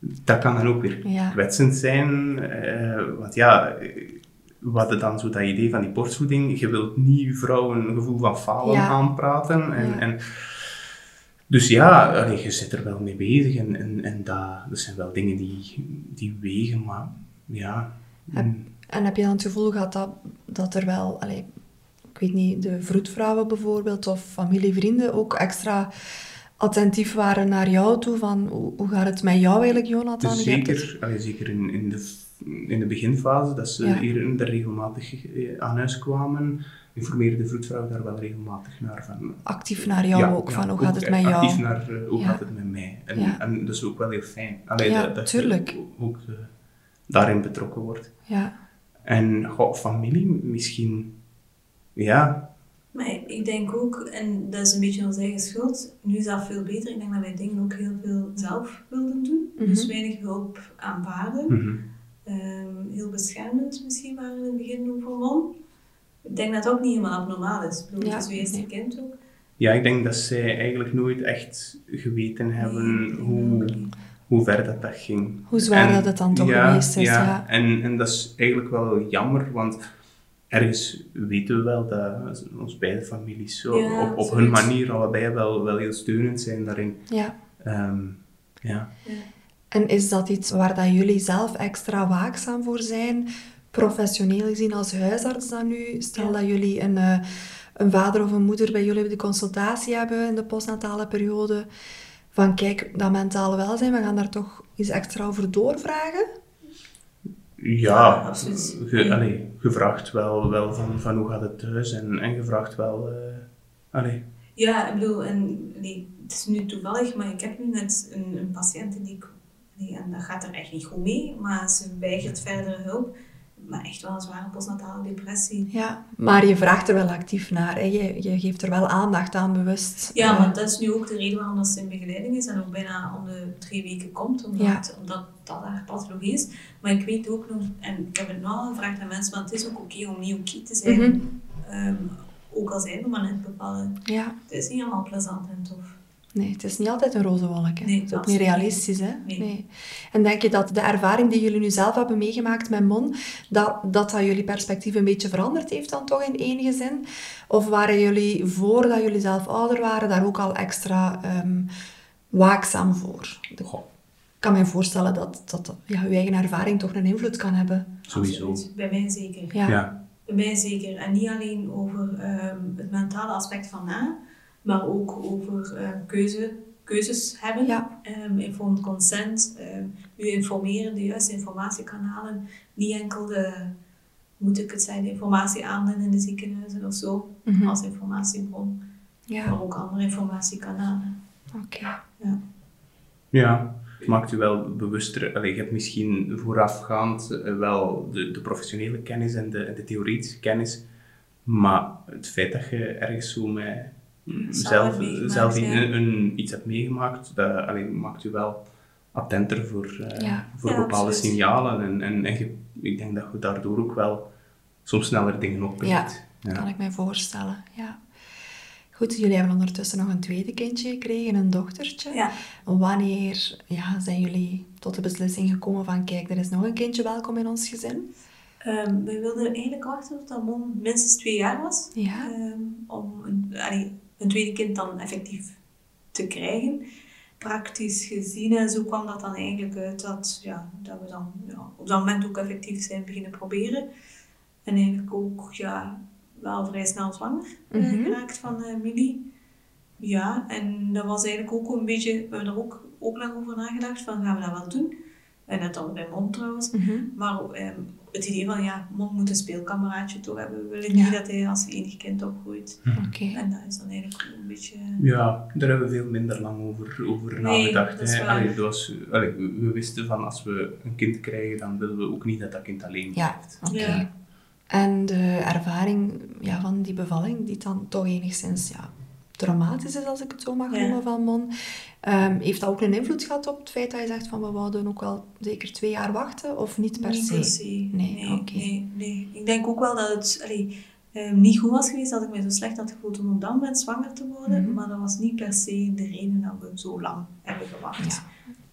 dat kan dan ook weer Ja. kwetsend zijn, eh, want ja, we hadden dan zo dat idee van die borstvoeding, je wilt niet je vrouw een gevoel van falen Ja. aanpraten. En, Ja. en, dus ja, allee, je zit er wel mee bezig en, en, en dat, dat zijn wel dingen die, die wegen, maar ja. Heb- mm, En heb je dan het gevoel gehad dat, dat er wel, allee, ik weet niet, de vroedvrouwen bijvoorbeeld of familie, vrienden ook extra attentief waren naar jou toe? Van hoe, hoe gaat het met jou eigenlijk, Jonathan? Dus zeker, allee, zeker in, in, de, in de beginfase, dat ze Ja. hier er regelmatig eh, aan huis kwamen, informeerde de vroedvrouw daar wel regelmatig naar van. actief naar jou Ja, ook, ja, van hoe gaat het met jou? Actief naar eh, hoe gaat het met mij. En, en dat is ook wel heel fijn. Allee, dat, je ook eh, daarin betrokken wordt. Ja, En goh, familie misschien, ja, Maar ik denk ook, en dat is een beetje onze eigen schuld, nu is dat veel beter. Ik denk dat wij dingen ook heel veel zelf wilden doen. Mhm. Dus weinig hulp aanvaarden. mhm. Ehm, heel beschermend misschien waren in het begin ook voor Mon. Ik denk dat het ook niet helemaal abnormaal is. Ik bedoel, Ja, het is uw eerste kind ook. ja, ik denk dat zij eigenlijk nooit echt geweten hebben Nee, hoe, hoe ver dat, dat ging. Hoe zwaar dat het dan toch geweest is, ja. En, en dat is eigenlijk wel jammer, want ergens weten we wel dat ons beide families zo Ja, op, op hun manier allebei wel, wel heel steunend zijn daarin. ja. Ehm, ja. En is dat iets waar dat jullie zelf extra waakzaam voor zijn? Professioneel gezien als huisarts dan nu? Stel Ja. dat jullie een, eh, een vader of een moeder bij jullie op de consultatie hebben in de postnatale periode. Van kijk, dat mentale welzijn, we gaan daar toch eens extra over doorvragen? Ja, absoluut. ge, allee, gevraagd wel, wel van, van hoe gaat het thuis en, en gevraagd wel... eh allee, Ja, ik bedoel, en, nee, het is nu toevallig, maar ik heb nu net een, een patiënt die ik, nee, en dat gaat er echt niet goed mee, maar ze weigert verdere hulp. Maar echt wel een zware postnatale depressie. Ja, maar je vraagt er wel actief naar. Hè? Je, je geeft er wel aandacht aan, bewust. Ja, Eh, want dat is nu ook de reden waarom dat ze in begeleiding is en ook bijna om de drie weken komt, omdat, Ja. omdat dat haar pathologie is. Maar ik weet ook nog, en ik heb het nou al gevraagd aan mensen, want het is ook oké om niet oké te zijn, Mhm. Ehm, ook al zijn we maar net bevallen. Ja, Het is niet allemaal plezant en tof. Nee, het is niet altijd een roze wolk. Hè? Nee, het is ook niet realistisch. Hè? Nee. En denk je dat de ervaring die jullie nu zelf hebben meegemaakt met Mon, dat dat, dat jullie perspectief een beetje veranderd heeft dan toch in enige zin? Of waren jullie, voordat jullie zelf ouder waren, daar ook al extra ehm, waakzaam voor? Ik kan me voorstellen dat, dat ja, uw eigen ervaring toch een invloed kan hebben. sowieso. Absoluut. Bij mij zeker. Ja. Ja. Bij mij zeker. En niet alleen over ehm, het mentale aspect van na, maar ook over ehm, keuze, keuzes hebben. Ja. Ehm, informed consent, ehm, u informeren, de juiste informatiekanalen. Niet enkel de, moet ik het zeggen, de informatie aannemen in de ziekenhuizen of zo, Mhm. als informatiebron. Ja, Maar ook andere informatiekanalen. oké. Ja. Ja, het maakt u wel bewuster. Allee, je hebt misschien voorafgaand eh, wel de, de professionele kennis en de, en de theoretische kennis, maar het feit dat je ergens zo met zelf, meegemaakt, zelf een, een- iets hebt meegemaakt, dat allee, maakt u wel attenter voor, eh, Ja. voor Ja, bepaalde absoluut. signalen. En, en, en je- ik denk dat je daardoor ook wel soms sneller dingen oppikt. Ja, kan ik mij voorstellen. Ja. Goed, jullie hebben ondertussen nog een tweede kindje gekregen, een dochtertje. Ja. Wanneer ja, zijn jullie tot de beslissing gekomen van kijk, er is nog een kindje welkom in ons gezin? Ehm, wij wilden eigenlijk wachten tot dat Mon minstens twee jaar was. Ja. Ehm, om een, allee, een tweede kind dan effectief te krijgen. Praktisch gezien, en zo kwam dat dan eigenlijk uit dat, ja, dat we dan ja, op dat moment ook effectief zijn beginnen proberen. En eigenlijk ook ja, wel vrij snel zwanger eh, Mhm. geraakt van eh Millie. Ja, en dat was eigenlijk ook een beetje, we hebben er ook, ook lang over nagedacht van gaan we dat wel doen. En net al bij Mon trouwens. Mhm. Maar ehm, het idee van, ja, Mon moet een speelkameraadje toch hebben. We willen Ja. niet dat hij als enig kind opgroeit. Oké. En dat is dan eigenlijk een beetje... Ja, daar hebben we veel minder lang over, over Nee, nagedacht. dat is hè. waar. Allee, dat was, allee, we, we wisten van als we een kind krijgen, dan willen we ook niet dat dat kind alleen Ja, blijft. oké. Ja. En de ervaring ja, van die bevalling, die dan toch enigszins ja, traumatisch is, als ik het zo mag Ja. noemen, van Mon, ehm, heeft dat ook een invloed gehad op het feit dat je zegt van we wouden ook wel zeker twee jaar wachten, of niet per niet se? per se. Nee, Nee, nee, nee. Ik denk ook wel dat het allee, ehm, niet goed was geweest dat ik mij zo slecht had gevoeld om op dat moment zwanger te worden. Mhm. Maar dat was niet per se de reden dat we zo lang hebben gewacht.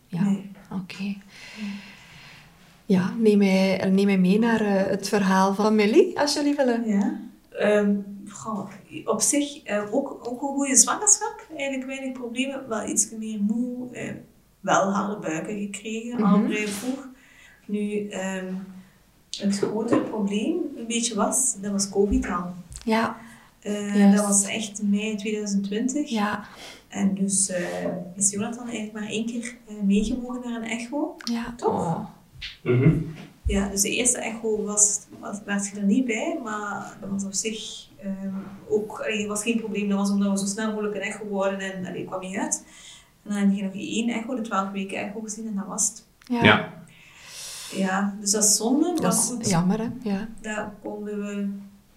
Ja, Nee. oké. Ja, neem mij, neem mij mee naar eh, het verhaal van Millie, als jullie willen. Ja. Ehm, goh, op zich eh, ook, ook een goede zwangerschap. Eigenlijk weinig problemen. Wel iets meer moe. eh, wel harde buiken gekregen, al Mhm. vrij vroeg. Nu, ehm, het grote probleem een beetje was, dat was COVID al. Ja, Eh, dat was echt mei 2020. ja, En dus eh, is Jonathan eigenlijk maar één keer eh, meegemogen naar een echo. ja. Toch? Oh. Mhm. Ja, dus de eerste echo was, was, werd je er niet bij, maar dat was op zich ehm, ook, allee, was geen probleem. Dat was omdat we zo snel mogelijk een echo worden en allee, kwam niet uit. En dan heb je nog één echo, de 12 weken echo gezien en dat was het. Ja. Ja. Ja, dus dat is zonde, Dat is goed. jammer, hè? Ja. Daar konden we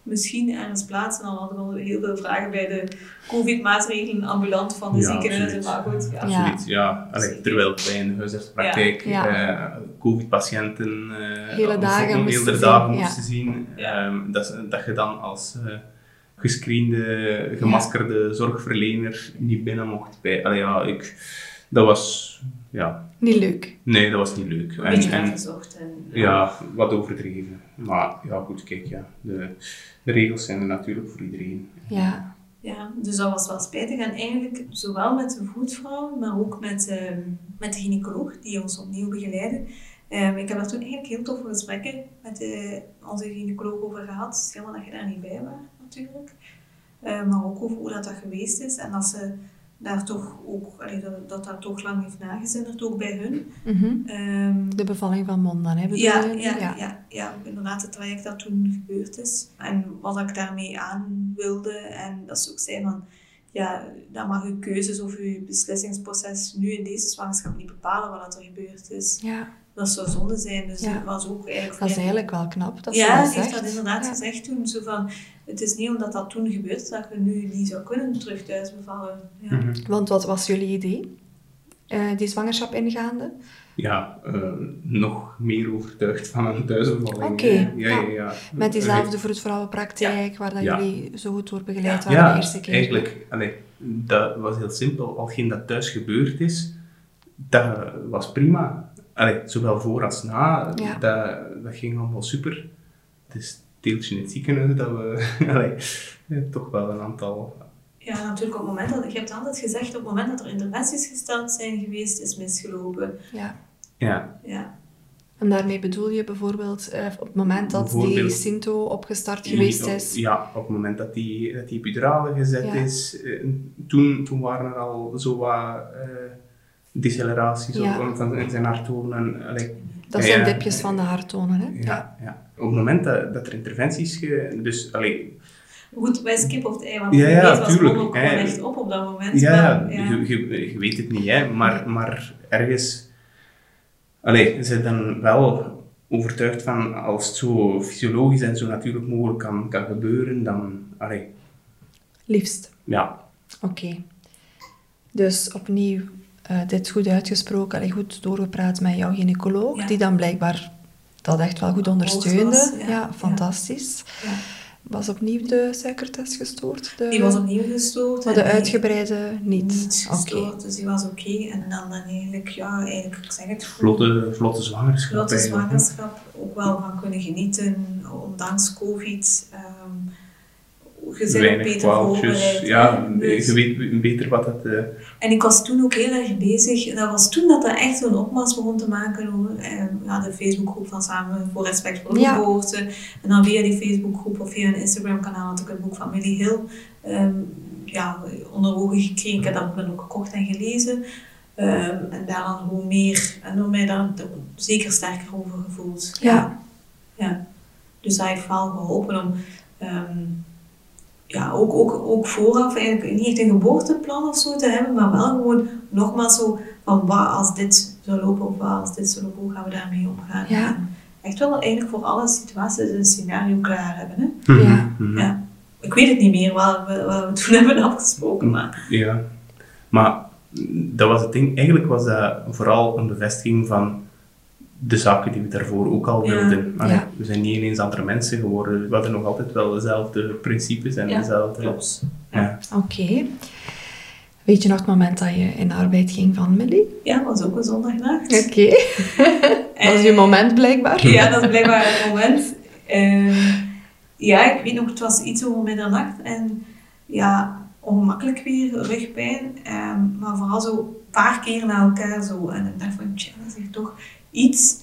misschien ergens plaatsen. Dan hadden we al heel veel vragen bij de covid-maatregelen ambulant van de Ja, ziekenhuizen. absoluut. Maar goed, ja. Ja. Absoluut, ja. Allee, terwijl wij in de huisartspraktijk Ja. eh, covid-patiënten eh, Hele dagen moesten zien, dagen ja. moesten zien. Ja. Ehm, dat, dat je dan als eh, gescreende, gemaskerde zorgverlener niet binnen mocht. Bij, allee, ja, ik, dat was... Ja, Niet leuk. nee, dat was niet leuk. Een En- beetje en- ja, wat overdreven. Maar ja, goed, kijk, ja. De, de regels zijn er natuurlijk voor iedereen. Ja. Ja, dus dat was wel spijtig. En eigenlijk zowel met de voetvrouw, maar ook met, ehm, met de gynaecoloog die ons opnieuw begeleidde. Ehm, ik heb daar toen eigenlijk heel toffe gesprekken met de, onze gynaecoloog over gehad. Helemaal dat je daar niet bij was, natuurlijk. Ehm, maar ook over hoe dat, dat geweest is. En dat ze daar toch ook, allee, dat, dat dat toch lang heeft nagezinderd, ook bij hun. Mhm. Ehm, De bevalling van Mondan, hè? bedoel ja, je? ja, ja. Ja, inderdaad, het traject dat toen gebeurd is. En wat ik daarmee aan wilde, en dat ze ook zei van, ja, dan mag uw keuzes of uw beslissingsproces nu in deze zwangerschap niet bepalen wat er gebeurd is. Ja, Dat zou zonde zijn, dus Ja. dat was ook eigenlijk... dat is eigenlijk wel knap dat ze ja, ze heeft dat inderdaad gezegd toen. Zo van, het is niet omdat dat toen gebeurd is, dat je nu niet zou kunnen terug thuis bevallen. Ja. Mhm. Want wat was jullie idee? Eh, die zwangerschap ingaande? Ja, eh, nog meer overtuigd van een thuisbevalling. Oké, Ja, ja, ja. ja. ja. Met diezelfde vroedvrouwenpraktijk, waar dat Ja. jullie zo goed door begeleid Ja. waren Ja, de eerste keer. eigenlijk, allee, dat was heel simpel. Algeen dat thuis gebeurd is, dat was prima. Allee, zowel voor als na, Ja. dat, dat ging allemaal super. Het is het deeltje in het ziekenhuis dat we allee, eh, toch wel een aantal... Ja, natuurlijk op het moment dat... Je hebt altijd gezegd, op het moment dat er interventies gesteld zijn geweest, is misgelopen. Ja. Ja, Ja. En daarmee bedoel je bijvoorbeeld eh, op het moment dat die Sinto opgestart geweest is. Ja, op het moment dat die, dat die epidurale gezet Ja. is, eh, toen, toen waren er al zo wat eh, deceleraties Ja. op- van in zijn harttonen. Allee, Dat zijn ja. dipjes van de harttonen, hè? Ja, ja. Op het moment dat, dat er interventies... Ge, dus, allee, Goed, wij skip of het ei, want Ja, ja, was tuurlijk, gewoon ook hè. gewoon echt op op dat moment. ja, maar, ja, Je, je, je weet het niet, hè, maar, maar ergens... Allee, ze zijn dan wel overtuigd van als het zo fysiologisch en zo natuurlijk mogelijk kan, kan gebeuren, dan... Allee, Liefst. ja, Oké. Dus opnieuw eh, dit goed uitgesproken, allee, goed doorgepraat met jouw gynaecoloog, Ja. die dan blijkbaar dat echt wel goed ondersteunde. was, ja. ja. fantastisch. Ja. Was opnieuw de suikertest gestoord? De, Die was opnieuw gestoord. Maar de en die- uitgebreide niet? Niet Oké. gestoord, dus die was oké. En dan, dan eigenlijk, ja, eigenlijk, ik zeg het, vlotte, vlotte zwangerschap. vlotte zwangerschap, ook wel van kunnen genieten, ondanks COVID. ehm je bent beter kwaaltjes. Ja. Dus- je weet beter wat dat... eh, En ik was toen ook heel erg bezig. Dat was toen dat dat echt zo'n opmars begon te maken. Hoor. Eh, ja, de Facebookgroep van Samen voor Respect voor de Ja. Geboorte. En dan via die Facebookgroep of via een Instagram-kanaal had ik het boek van Millie Hill ehm, ja, onder ogen gekregen. Ik heb dat ook gekocht en gelezen. Ehm, en daar dan gewoon meer, en door mij daar zeker sterker over gevoeld. Ja. ja. Dus dat heeft wel geholpen om ehm, ja, ook, ook, ook vooraf eigenlijk niet echt een geboorteplan of zo te hebben, maar wel gewoon nogmaals zo van wat als dit zou lopen of wat als dit zou lopen, hoe gaan we daarmee omgaan. Ja. Echt wel eigenlijk voor alle situaties een scenario klaar hebben. Hè? Ja. mhm. Ja. Ik weet het niet meer wat we, wat we toen hebben afgesproken, maar Ja, maar dat was het ding. Eigenlijk was dat vooral een bevestiging van de zaken die we daarvoor ook al wilden. Ja. We zijn niet ineens andere mensen geworden. We hadden nog altijd wel dezelfde principes en Ja, dezelfde... klopt. Ja. Oké. Weet je nog het moment dat je in arbeid ging van Millie? Ja, dat was ook een zondagnacht. Oké. Dat was je En- moment blijkbaar. Ja, dat is blijkbaar het moment. Ehm, ja, ik weet nog, het was iets over middernacht en ja, ongemakkelijk weer, rugpijn, ehm, maar vooral zo een paar keer na elkaar zo. En ik dacht van, tja, dat is toch iets.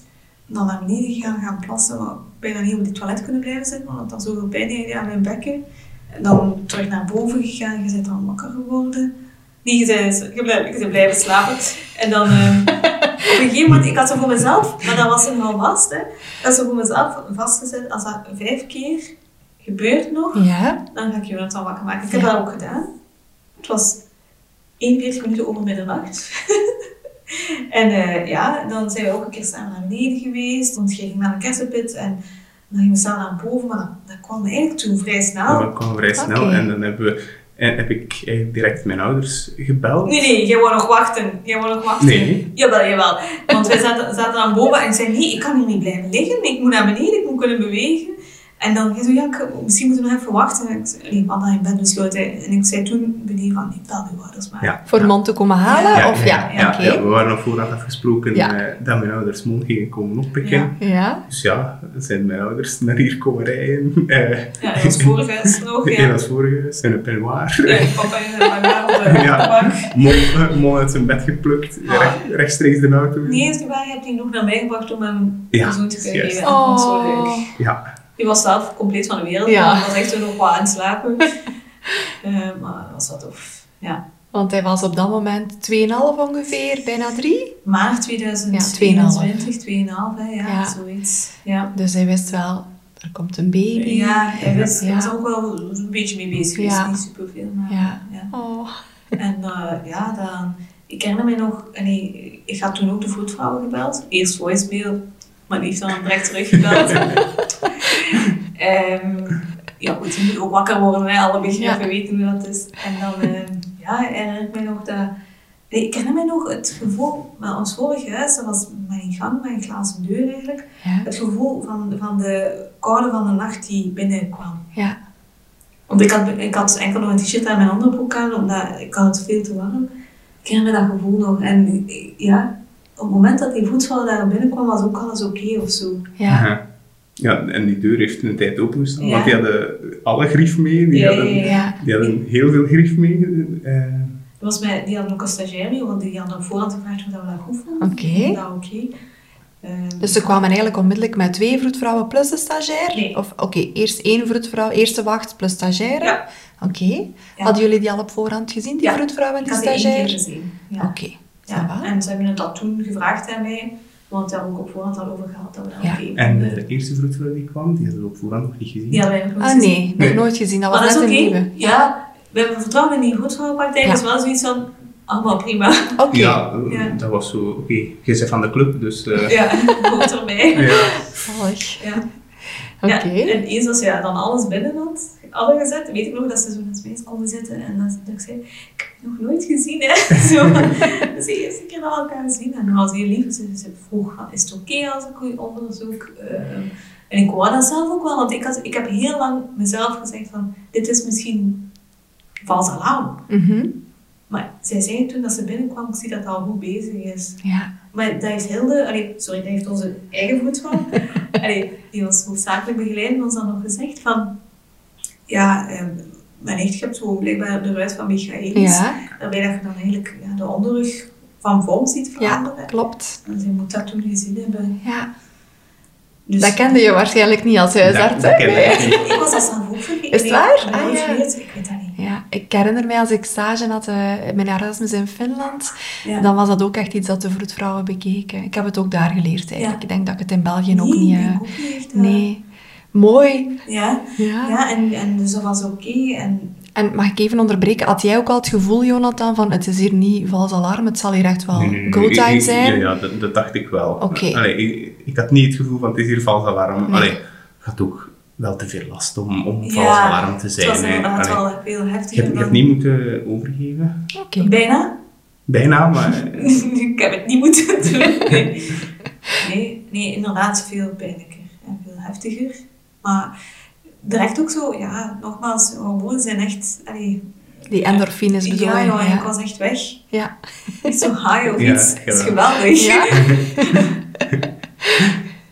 dan naar beneden gegaan, gaan plassen, maar bijna niet op die toilet kunnen blijven zitten, want dat zoveel pijn deed aan mijn bekken. En dan terug naar boven gegaan, je bent dan wakker geworden. Nee, je bent, je bent, je bent blijven slapen. En dan, eh, op een gegeven moment, ik had zo voor mezelf, maar dat was helemaal vast, hè. Ik had zo voor mezelf vastgezet, als dat vijf keer gebeurt nog, Ja. dan ga ik Jonathan wakker maken. Ik heb Ja. dat ook gedaan. Het was 41 minuten over middernacht. en eh, ja, dan zijn we ook een keer samen naar beneden geweest. Want ging naar een kersenpit en dan gingen we samen naar boven. Maar dat, kwam eigenlijk toen vrij snel. Dat kwam vrij snel en dan hebben we, en heb ik eigenlijk direct mijn ouders gebeld. Nee, nee, jij wou nog wachten. Jij wou nog wachten. Nee. Jawel, jawel. Want wij zaten, zaten aan boven en ik zei, nee, ik kan hier niet blijven liggen. Ik moet naar beneden, ik moet kunnen bewegen. En dan zo, ja, ik- misschien moeten we nog even wachten. En ik zei, nee, Anna, in bed besloten. En ik zei toen beneden van, nee, bel uw ouders maar. Ja. Voor Mon te komen halen? Ja, of ja, ja, we waren op voorhand afgesproken Ja. eh, dat mijn ouders Mon gingen komen oppikken. Ja. Ja. Dus ja, zijn mijn ouders naar hier komen rijden. Eh, Ja, dat was vorige huis nog. Ja. als vorige, zijn een peignoir. Ja, papa is een de Ja. bank. Mon, eh, uit zijn bed geplukt, Ah. recht- rechtstreeks de auto. in. Nee, is niet waar. Je hebt die nog naar mij gebracht om hem Ja, zoen te kunnen geven. Dat was zo Oh. leuk. Ja, Die was zelf compleet van de wereld. Ja. maar was echt zo nog wat aan het slapen. Eh, maar dat was wat tof. Ja. Want hij was op dat moment 2,5 ongeveer, bijna 3. Maart Ja, 2022, 2,5, hè, ja, Ja. zoiets. Ja. Dus hij wist wel, er komt een baby. Ja, hij wist, hij Ja. was ook wel een beetje mee bezig geweest. Ja. Niet superveel, maar Ja. ja. Oh. En eh, ja, dan, ik herinner me nog, en ik, ik had toen ook de vroedvrouw gebeld. Eerst voicemail, maar die heeft dan direct teruggebeld. Ehm ja, goed, je moet ook wakker worden, hè, alle begrippen Ja. weten hoe dat is. En dan ehm, ja, herinner ik me nog dat... nee, Ik herinner me nog het gevoel, met ons vorige huis, dat was mijn gang, mijn glazen deur eigenlijk. Ja. Het gevoel van, van de koude van de nacht die binnenkwam. Ja. Want ik had, ik had enkel nog een t-shirt en mijn andere broek aan, omdat ik had het veel te warm. Ik herinner me dat gevoel nog. En ja, op het moment dat die voetval daar binnenkwam, was ook alles oké of zo. Ja. Ja, en die deur heeft een tijd opengestaan, Ja. want die hadden alle grief mee. Die, Ja, hadden, ja, ja. die hadden heel veel grief mee. eh, was mij, die hadden ook een stagiair mee, want die hadden op voorhand gevraagd of dat we dat goed vonden. Oké. Dat oké. Ehm, Dus ze kwamen eigenlijk onmiddellijk met twee vroedvrouwen plus de stagiair? Nee. Of oké, eerst één vroedvrouw, eerste wacht plus stagiaire? Ja. Oké. Ja. Hadden jullie die al op voorhand gezien, die Ja. vroedvrouw en ik die had die één keer stagiair? gezien. Ja. Oké. ça Ja. va. En ze hebben het dat toen gevraagd aan mij, want daar ook op voorhand al over gehad dat we dat Ja. en de eerste vroedvrouw die kwam, die hadden we op voorhand nog niet gezien. Hadden nog nooit Ah gezien. nee, nog Nee. nooit gezien. Dat was Maar dat net is een oké. nieuwe. Ja, we hebben vertrouwen in die voedselpraktijk. Ja. is wel zoiets van, allemaal prima. Oké. Ja, Ja. dat was zo, oké, je bent van de club, dus... eh, Ja, hoort erbij. ja. Ja. Ja, en eens als je dan alles binnen had, hadden gezet, weet ik nog dat ze zo naast mij konden zitten en dat, dat ik zei, ik heb nog nooit gezien, hè. Zo, dat is de eerste keer dat we elkaar zien. En dan was heel lief, ze, ze vroeg, van, is het oké als ik onderzoek? Ehm, en ik wou dat zelf ook wel, want ik, had, ik heb heel lang mezelf gezegd van, dit is misschien vals alarm. Mhm. Maar zij zei toen dat ze binnenkwam, ik zie dat al goed bezig is. Ja. Maar dat heeft Hilde, allee, sorry, dat heeft onze eigen voetvrouw, allee, die ons hoofdzakelijk begeleiden, ons dan nog gezegd van, ja, eh, mijn nicht hebt zo blijkbaar de ruit van Michaelis, Ja. daarbij dat je dan eigenlijk ja, de onderrug van vorm ziet ja, veranderen. klopt. En ze moet dat toen gezien hebben. Ja. Dus, Dat kende je waarschijnlijk niet als huisarts, Dat- hè? dat ik. Ik was dat zelf ook vergeten. Is het waar? Ah, ja. Ik weet dat. Ja, ik herinner mij als ik stage had eh, in mijn Erasmus in Finland, Ja. dan was dat ook echt iets dat de vroedvrouwen bekeken. Ik heb het ook daar geleerd eigenlijk. Ja. Ik denk dat ik het in België ook niet... ik eh, denk ook niet echt, eh, nee. Mooi. Ja, Ja. ja en, en dus dat was oké. En En mag ik even onderbreken? Had jij ook al het gevoel, Jonathan, van het is hier niet vals alarm, het zal hier echt wel Nee, nee, nee, go time zijn? Ja, ja dat, dat dacht ik wel. Oké. Allee, ik, ik had niet het gevoel van het is hier vals alarm. Nee. Allee, ik had ook wel te veel last om, om Ja, vals alarm te zijn. het was inderdaad wel veel je, heftiger hebt, je hebt niet moeten overgeven. Oké. Bijna. Bijna, maar... ik heb het niet moeten doen. Nee, nee, nee inderdaad veel pijnlijker en veel heftiger. Maar direct ook zo, ja, nogmaals, hormonen zijn echt... Allee, Die endorfines bedoel ja, je? joh, Ja. ik was echt weg. Ja. Niet zo high of Ja, iets. Dat is geweldig. geweldig. Ja,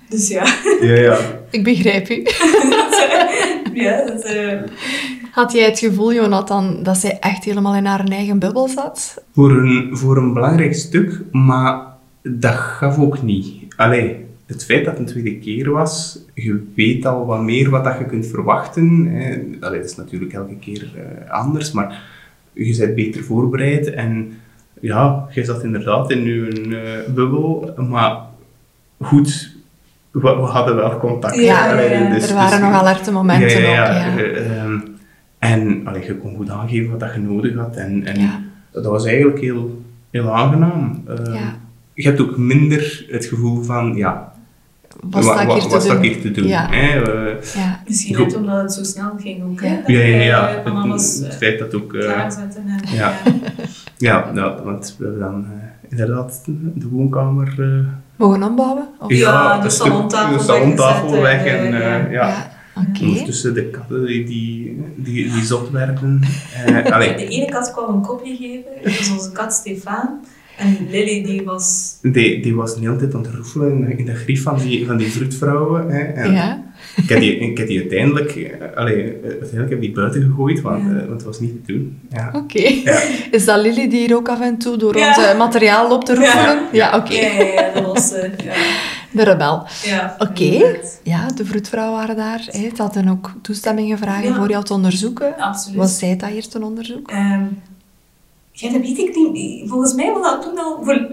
Dus ja. Ja, ja. Ik begrijp u. ja, dat eh, Had jij het gevoel, Jonathan, dat zij echt helemaal in haar eigen bubbel zat? Voor een, voor een belangrijk stuk, maar dat gaf ook niet. Allee, het feit dat het een tweede keer was, je weet al wat meer wat dat je kunt verwachten. Hè. Allee, dat is natuurlijk elke keer eh, anders, maar je bent beter voorbereid. En ja, je zat inderdaad in je uh, bubbel, maar goed, we, we hadden wel contact. Ja, Allee, ja, dus- er waren dus- nog alerte momenten ja, ja, ook. Ja. eh, ehm, en allee, je kon goed aangeven wat dat je nodig had. En, en Ja. dat was eigenlijk heel, heel aangenaam. Ehm, Ja. Je hebt ook minder het gevoel van, ja, Wat sta ik wa- hier wa- te doen? ik hier te doen? Ja. hè? Eh, Ja. Misschien Goed. net omdat het zo snel ging ook. hè, Ja. dat ja, Het, alles het eh, feit dat ook... eh, klaarzetten. En, ja. ja. ja, want we hebben dan inderdaad de woonkamer... eh, Mogen ombouwen? Of? Ja, de salontafel de salontafel weg en, en eh, eh, ja. Ja, Oké. Ondertussen de katten die, die, die, die zot werden. Eh, allee, De ene kat kwam een kopje geven, dat was onze kat Stefan. En Lily die was... die, die was de hele tijd aan het roefelen in de, in de grief van die, van die vroedvrouwen. Hè. En Ja. Ik, heb die, ik heb die uiteindelijk, eh, allee, eh, uiteindelijk heb ik die buiten gegooid, want, Ja. eh, want het was niet te doen. Ja. Oké. Ja. Is dat Lily die hier ook af en toe door Ja. ons materiaal loopt te roefelen? Ja, oké. Ja, dat was... ja. De rebel. ja Oké. Ja, de vroedvrouwen waren daar. hè. Ze hadden ook toestemming gevraagd Ja. voor jou te onderzoeken. Absoluut. Was zij dat hier te onderzoeken? Ehm, ja, dat weet ik niet. Volgens mij was dat toen al voor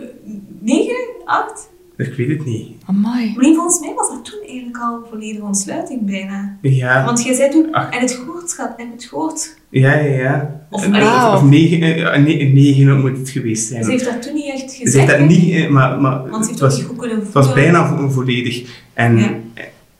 9, 8. Ik weet het niet. Amai. Maar nee, volgens mij was dat toen eigenlijk al volledige ontsluiting bijna. Ja, Want jij zei toen, Ach. en het gehoord, schat, en het gehoord. ja, ja. ja. Of- Eh, Wauw. of negen, eh, nee, negen moet het geweest zijn. Ze heeft dat toen niet echt gezegd. Ze heeft dat niet, eh, maar, maar Want ze het heeft ook was, niet goed kunnen het was bijna vo- volledig. En, Ja.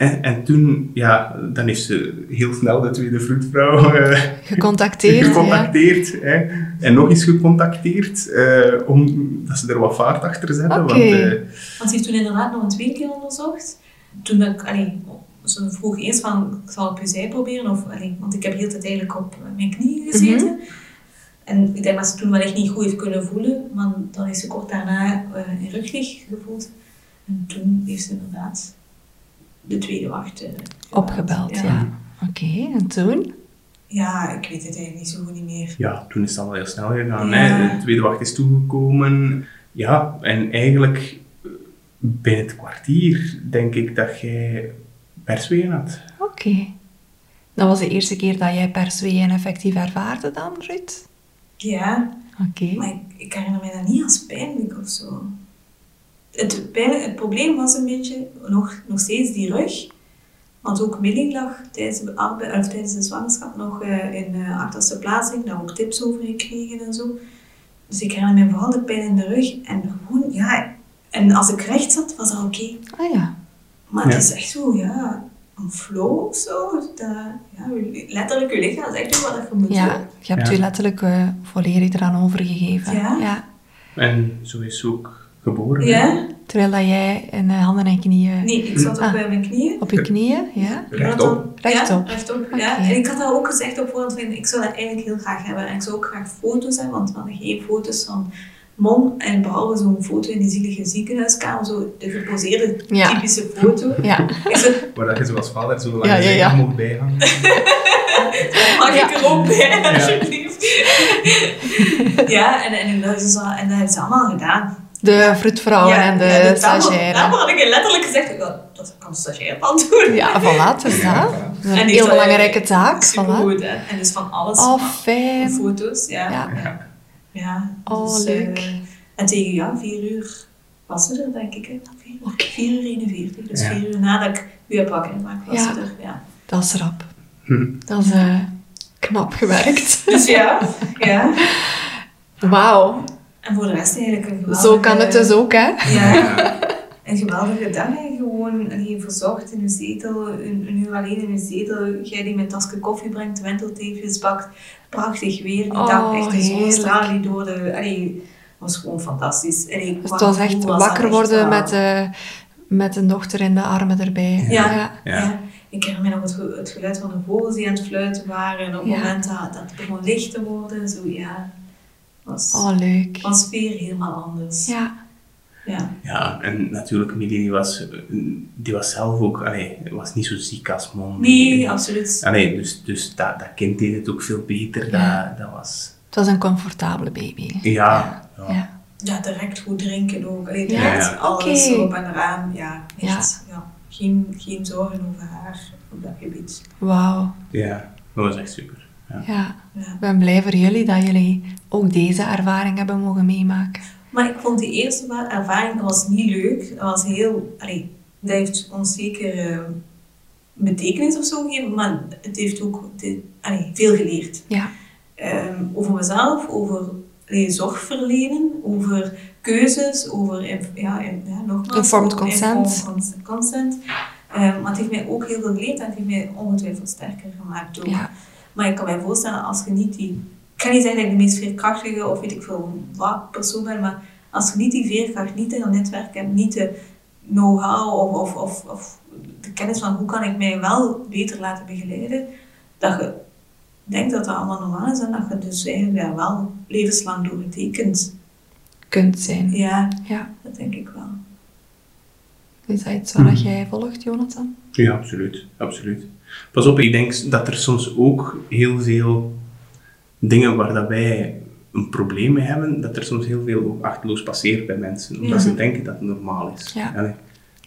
En, en toen, ja, dan heeft ze heel snel de tweede vroedvrouw eh, Gecontacteerd. ja. gecontacteerd. Hè, en nog eens gecontacteerd, eh omdat ze er wat vaart achter zetten. Oké. Want, eh, Want ze heeft toen inderdaad nog een tweede keer onderzocht. Toen ik, allee, ze vroeg eerst van, ik zal op je zij proberen. Of, allee, want ik heb heel de tijd eigenlijk op mijn knie gezeten. Mhm. En ik denk dat ze toen wel echt niet goed heeft kunnen voelen. Maar dan is ze kort daarna eh in ruglig gevoeld. En toen heeft ze inderdaad de tweede wacht eh, gebeld. Opgebeld, ja. Oké, en toen? Ja, ik weet het eigenlijk niet zo goed niet meer. ja, toen is het allemaal heel snel gegaan. Ja. Hè. De tweede wacht is toegekomen. Ja, en eigenlijk eh, binnen het kwartier denk ik dat jij perswegen had. Oké. Dat was de eerste keer dat jij persweeën effectief ervaarde dan, Ruud? Ja, Oké. maar ik, ik herinner mij dat niet als pijnlijk of zo. Het, pijn, het probleem was een beetje nog, nog steeds die rug. Want ook Millie lag tijdens de, arbeid, of tijdens de zwangerschap nog eh, in de achterste plaatsing. Daar ook tips over gekregen en zo. Dus ik herinner me vooral de pijn in de rug. En gewoon, ja... En als ik recht zat, was dat oké. Ah ja. Maar Ja. het is echt zo, ja... Een flow of zo. Dat, ja, letterlijk, je lichaam zegt nu wat je moet Ja, doen. je hebt Ja. je letterlijk eh, volledig eraan overgegeven. Ja. En zo is ook geboren. Ja? Terwijl dat jij in eh, handen en knieën Nee, ik zat op Ah. eh, mijn knieën. op je knieën, ja? Rechtop. Rechtop. Ja, rechtop. Ja. En ik had dat ook gezegd op voorhand, van, ik zou dat eigenlijk heel graag hebben. En ik zou ook graag foto's hebben, want we hadden geen foto's van mom. En behalve zo'n foto in die zielige ziekenhuiskamer, zo de geposeerde Ja. typische foto. Ja. Waar dat je zoals vader zo lang Ja, ja, ja. mocht bijhangen. mag ik er ook bij, Ja. alsjeblieft? ja, en, en, dat is, en dat hebben ze allemaal gedaan. De vroedvrouwen en de, ja, daarvoor- stagiaire. Daarvoor had ik letterlijk gezegd, ja, dat kan de stagiair dan doen. Ja, voilà, dus dat. Dat En een heel belangrijke taak. Voilà. Supergoed, hè. En dus van alles. Oh, van fijn. Foto's, ja. Ja. Ja. Ja, Oh, dus, leuk. eh, en tegen ja, vier uur was ze er, denk ik. Hè. Vier, Oké. vier uur 41. Dus Ja. vier uur nadat ik u heb wakker gemaakt, was Ja. ze er. Ja. Dat is rap. Hm. Dat is eh, knap gewerkt. Dus ja, ja. Wauw. En voor de rest eigenlijk een geweldige... Zo kan het dus ook, hè? Ja, een geweldige dag. hè. Gewoon allee, verzorgd in een zetel, een, een uur alleen in een zetel. Jij die met tasje koffie brengt, wentelteefjes bakt. Prachtig weer die Oh, dag. Echt de heerlijk. zonnestraal die door de... Allee, was gewoon fantastisch. Allee, Dus het was echt wakker echt worden met, eh, met een dochter in de armen erbij. Ja. ja. Ja. Ja. Ik herinner me nog het, ge- het geluid van de vogels die aan het fluiten waren. En op het Ja. moment dat, dat het begon licht te worden, zo ja, was, Oh, leuk. was sfeer helemaal anders. Ja. Ja. Ja, en natuurlijk, Millie die was, die was zelf ook, allee, was niet zo ziek als mom. Nee, absoluut. Allee, dus dus dat, dat kind deed het ook veel beter. Ja. Dat, dat was... Het was een comfortabele baby. Ja, ja. Ja. ja, direct goed drinken ook. Allee, direct ja. alles Oké. op en eraan. Ja, echt. Ja. Geen, geen zorgen over haar op dat gebied. Wauw. Ja, dat was echt super. Ja. Ik ben blij voor jullie dat jullie ook deze ervaring hebben mogen meemaken. Maar ik vond die eerste ervaring dat was niet leuk. Dat was heel... Allee, dat heeft ons zeker eh, betekenis of zo gegeven, maar het heeft ook de, allee, veel geleerd. Ja. Ehm, over mezelf, over allee, zorg verlenen, over keuzes, over ja, in- ja, nogmaals, Informed consent. informed consent. Ehm, maar het heeft mij ook heel veel geleerd en het heeft mij ongetwijfeld sterker gemaakt ook. Ja. Maar ik kan mij voorstellen, als je niet die... Ik ga niet zeggen dat ik de meest veerkrachtige of weet ik veel wat persoon ben, maar als je niet die veerkracht, niet in dat netwerk hebt, niet de know-how of, of, of, of de kennis van hoe kan ik mij wel beter laten begeleiden, dat je denkt dat dat allemaal normaal is en dat je dus eigenlijk ja, wel levenslang doorgetekend. Kunt zijn. Ja, Ja. dat denk ik wel. Is dat iets wat jij volgt, Jonathan? Ja, absoluut. absoluut. Pas op, ik denk dat er soms ook heel veel dingen waar dat wij een probleem mee hebben, dat er soms heel veel ook achteloos passeert bij mensen. Omdat ze denken dat het normaal is. Ja. Allee.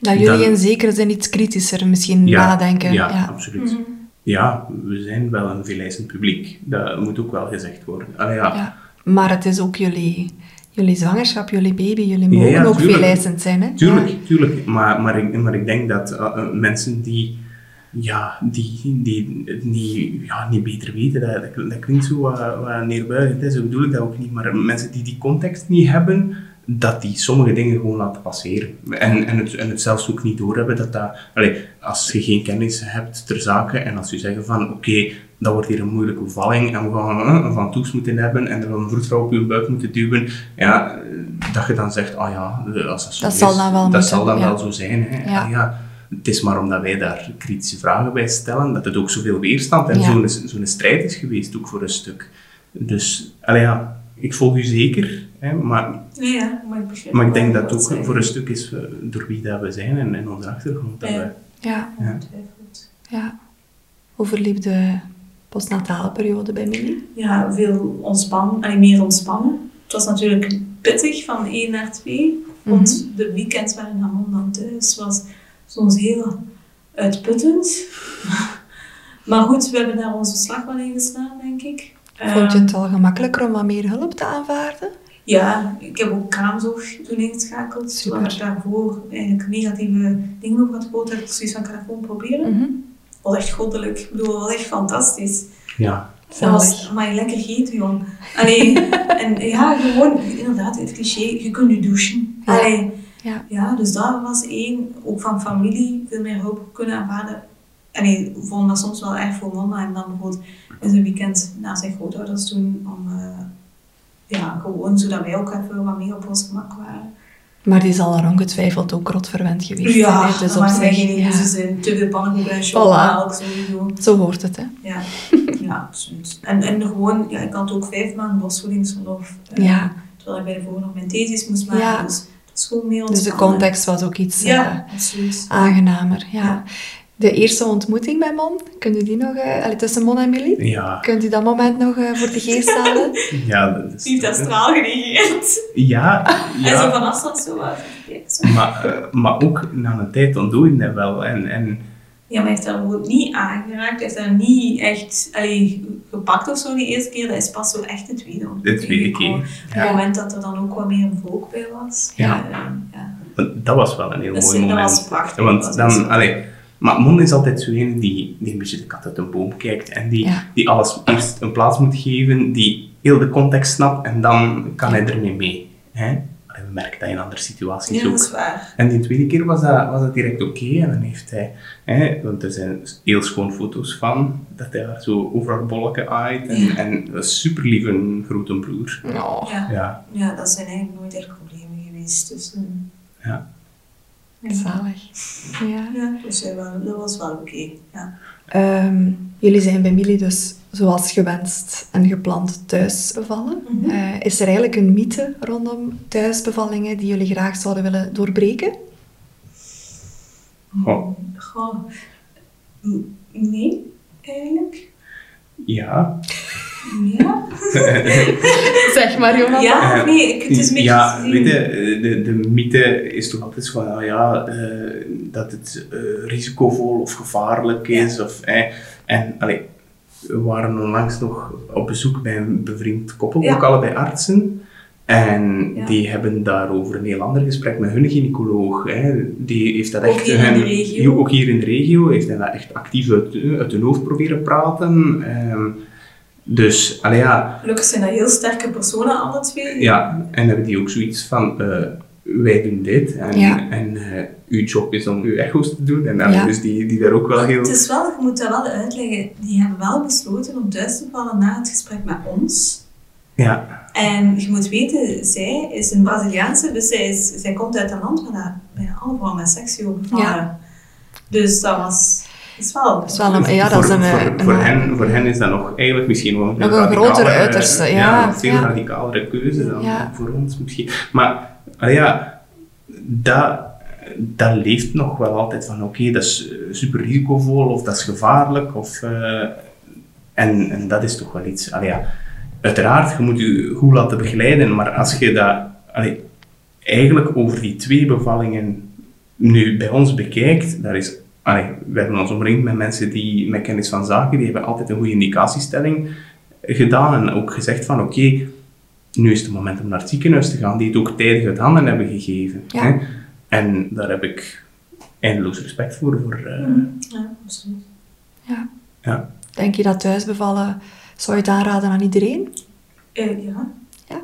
Dat jullie Dan- in zekere zin iets kritischer misschien Ja, nadenken. Ja, Ja. absoluut. Ja, we zijn wel een veeleisend publiek. Dat moet ook wel gezegd worden. Allee, ja. Ja. Maar het is ook jullie, jullie zwangerschap, jullie baby. Jullie mogen ook tuurlijk. veel eisend zijn. Hè? Tuurlijk, tuurlijk. Maar, maar, ik, maar ik denk dat eh, eh, mensen die, ja, die, die het niet, ja, niet beter weten, dat, dat, dat klinkt zo wat, wat neerbuigend, hè, zo bedoel ik dat ook niet. Maar mensen die die context niet hebben, dat die sommige dingen gewoon laten passeren. En, en, het, en het zelfs ook niet doorhebben dat dat... Allee, als je geen kennis hebt ter zake en als je zeggen van oké, dat wordt hier een moeilijke bevalling en we gaan een van toes moeten hebben en er een vroedvrouw op je buik moeten duwen, ja, dat je dan zegt, ah ja, eh, als dat zo Dat is, zal dan wel dat moeten, zal dan ja. wel zo zijn. Hè. Ja. Ah ja, het is maar omdat wij daar kritische vragen bij stellen, dat het ook zoveel weerstand en Ja. zo'n zo'n strijd is geweest ook voor een stuk. Dus, ja, ik volg u zeker, hè, maar, Ja, ja, maar ik begrijp maar ik denk dat het ook voor een stuk is eh, door wie dat we zijn en, en onze achtergrond. Dat Ja. we, Ja, Ongetwijfeld. ja. Hoe verliep de postnatale periode bij Millie? ja, veel ontspannen, en meer ontspannen. Het was natuurlijk pittig van 1 naar 2, want de weekends waren mom dan thuis. was soms heel uitputtend. maar goed, we hebben daar onze slag wel in gestaan, denk ik. Vond je Ehm, het al gemakkelijker om wat meer hulp te aanvaarden? Ja, ik heb ook kraamzorg toen ingeschakeld. Super. Waar ik daarvoor eigenlijk negatieve dingen over had gehoord. heb ik zoiets van, het gewoon proberen. Mhm. Het was echt goddelijk. Ik bedoel, was echt fantastisch. ja, Dat was maar lekker gegeten, jong. Allee, en ja, gewoon, inderdaad, het cliché, je kunt nu douchen. Ja. Allee, Ja. ja, dus dat was één. Ook van familie veel meer hulp kunnen aanvaarden. En ik vond dat soms wel erg voor mama. En dan bijvoorbeeld in zijn weekend naar zijn grootouders doen. Om, eh, ja, gewoon zodat wij ook even wat meer op ons gemak waren. Maar die zal er ongetwijfeld ook rot verwend geweest Ja, zijn. hè. Dus op zich, wij geen ja. zijn. Te veel pannenkoeken en Voilà. sowieso. Zo hoort het, hè? Ja, ja absoluut. En, en gewoon, ja, ik had ook vijf maanden borstvoedingsverlof. eh, Ja. Terwijl ik bij de vorige nog mijn thesis moest maken. Ja. Dus Dus de context was ook iets Ja, eh, absoluut. aangenamer. Ja. Ja. De eerste ontmoeting bij Mon, kunt u die nog... eh allee, tussen Mon en Millie? ja, Kunt u dat moment nog eh, voor de geest halen? ja, dat is... Die heeft dat straal gereageerd. Ja, En zo ja. van afstand zo wat. Maar, maar ook na een tijd dan doe je dat wel. En, en Ja, maar hij heeft daar bijvoorbeeld niet aangeraakt. Hij heeft daar niet echt allee, gepakt of zo die eerste keer. Dat is pas zo echt de tweede De tweede keer, Op ja. het moment dat er dan ook wat meer volk bij was. Ja. Ja. want dat was wel een heel Dat is- mooi dat moment. was prachtig. Want Dat dan, allee, maar Mon is altijd zo een die, die een beetje de kat uit een boom kijkt en die, Ja. die alles eerst een plaats moet geven, die heel de context snapt en dan kan hij ermee mee. Hè? Merken dat in andere situaties Ja, ook. dat is waar. En die tweede keer was dat, was dat direct oké. En dan heeft hij, hè, want er zijn heel schoon foto's van, dat hij daar zo over haar bolletje aait. En, Ja. en dat is super lief een grote broer. Oh. Ja. Ja, ja, dat zijn eigenlijk nooit echt problemen geweest. Dus, mm. ja. ja. Zalig. Ja. Ja, dus dat was wel oké. Ja. Ehm, jullie zijn bij Millie dus zoals gewenst en gepland thuis bevallen. Mhm. Eh, is er eigenlijk een mythe rondom thuisbevallingen die jullie graag zouden willen doorbreken? Goh, Goh. Nee, eigenlijk. ja. Ja. Zeg maar, Jonathan. Ja, Eh, nee, ik, het is een beetje Ja, weet je, de, de mythe is toch altijd zo van, ah ja, eh, dat het eh, risicovol of gevaarlijk is. Of, eh, en allee, we waren onlangs nog op bezoek bij een bevriend koppel, Ja. ook allebei artsen. En Ja. die hebben daarover een heel ander gesprek met hun gynaecoloog. Hè. Die heeft dat Ook echt... hier in de regio? Ook hier in de regio heeft hij dat echt actief uit, uit hun hoofd proberen praten. Ehm, dus, allee ja... Gelukkig zijn dat heel sterke personen, alle twee. Ja, en hebben die ook zoiets van, eh, wij doen dit en, Ja. en eh, uw job is om uw echo's te doen. En dan Ja. dus die, die daar ook wel heel... Het is wel, je moet dat wel uitleggen, die hebben wel besloten om thuis te vallen na het gesprek met ons. Ja, En je moet weten, zij is een Braziliaanse, dus zij, is, zij komt uit een land waar dat bijna alle vrouwen met seksueel bevallen. Ja. Dus dat was, is wel... Dat is wel een, ja, dat is voor, een, voor, een- voor, een- hen, voor hen is dat nog eigenlijk misschien wel Nog een radicalere- groter uiterste, ja, een veel ja. radicalere keuze dan Ja. voor ons misschien. Maar allee, ja, dat, dat leeft nog wel altijd van oké, dat is eh, super risicovol of dat is gevaarlijk. Of, eh, en, en dat is toch wel iets... Allee, uiteraard, je moet je goed laten begeleiden, maar als je dat eigenlijk over die twee bevallingen nu bij ons bekijkt, daar is, allee, we hebben ons omringd met mensen die met kennis van zaken, die hebben altijd een goede indicatiestelling gedaan en ook gezegd van oké, nu is het moment om naar het ziekenhuis te gaan, die het ook tijdig uit handen hebben gegeven. Ja. Hè? En daar heb ik eindeloos respect voor. voor eh, Ja, absoluut. ja. ja. Denk je dat thuisbevallen, zou je het aanraden aan iedereen? Eh, ja. Ja?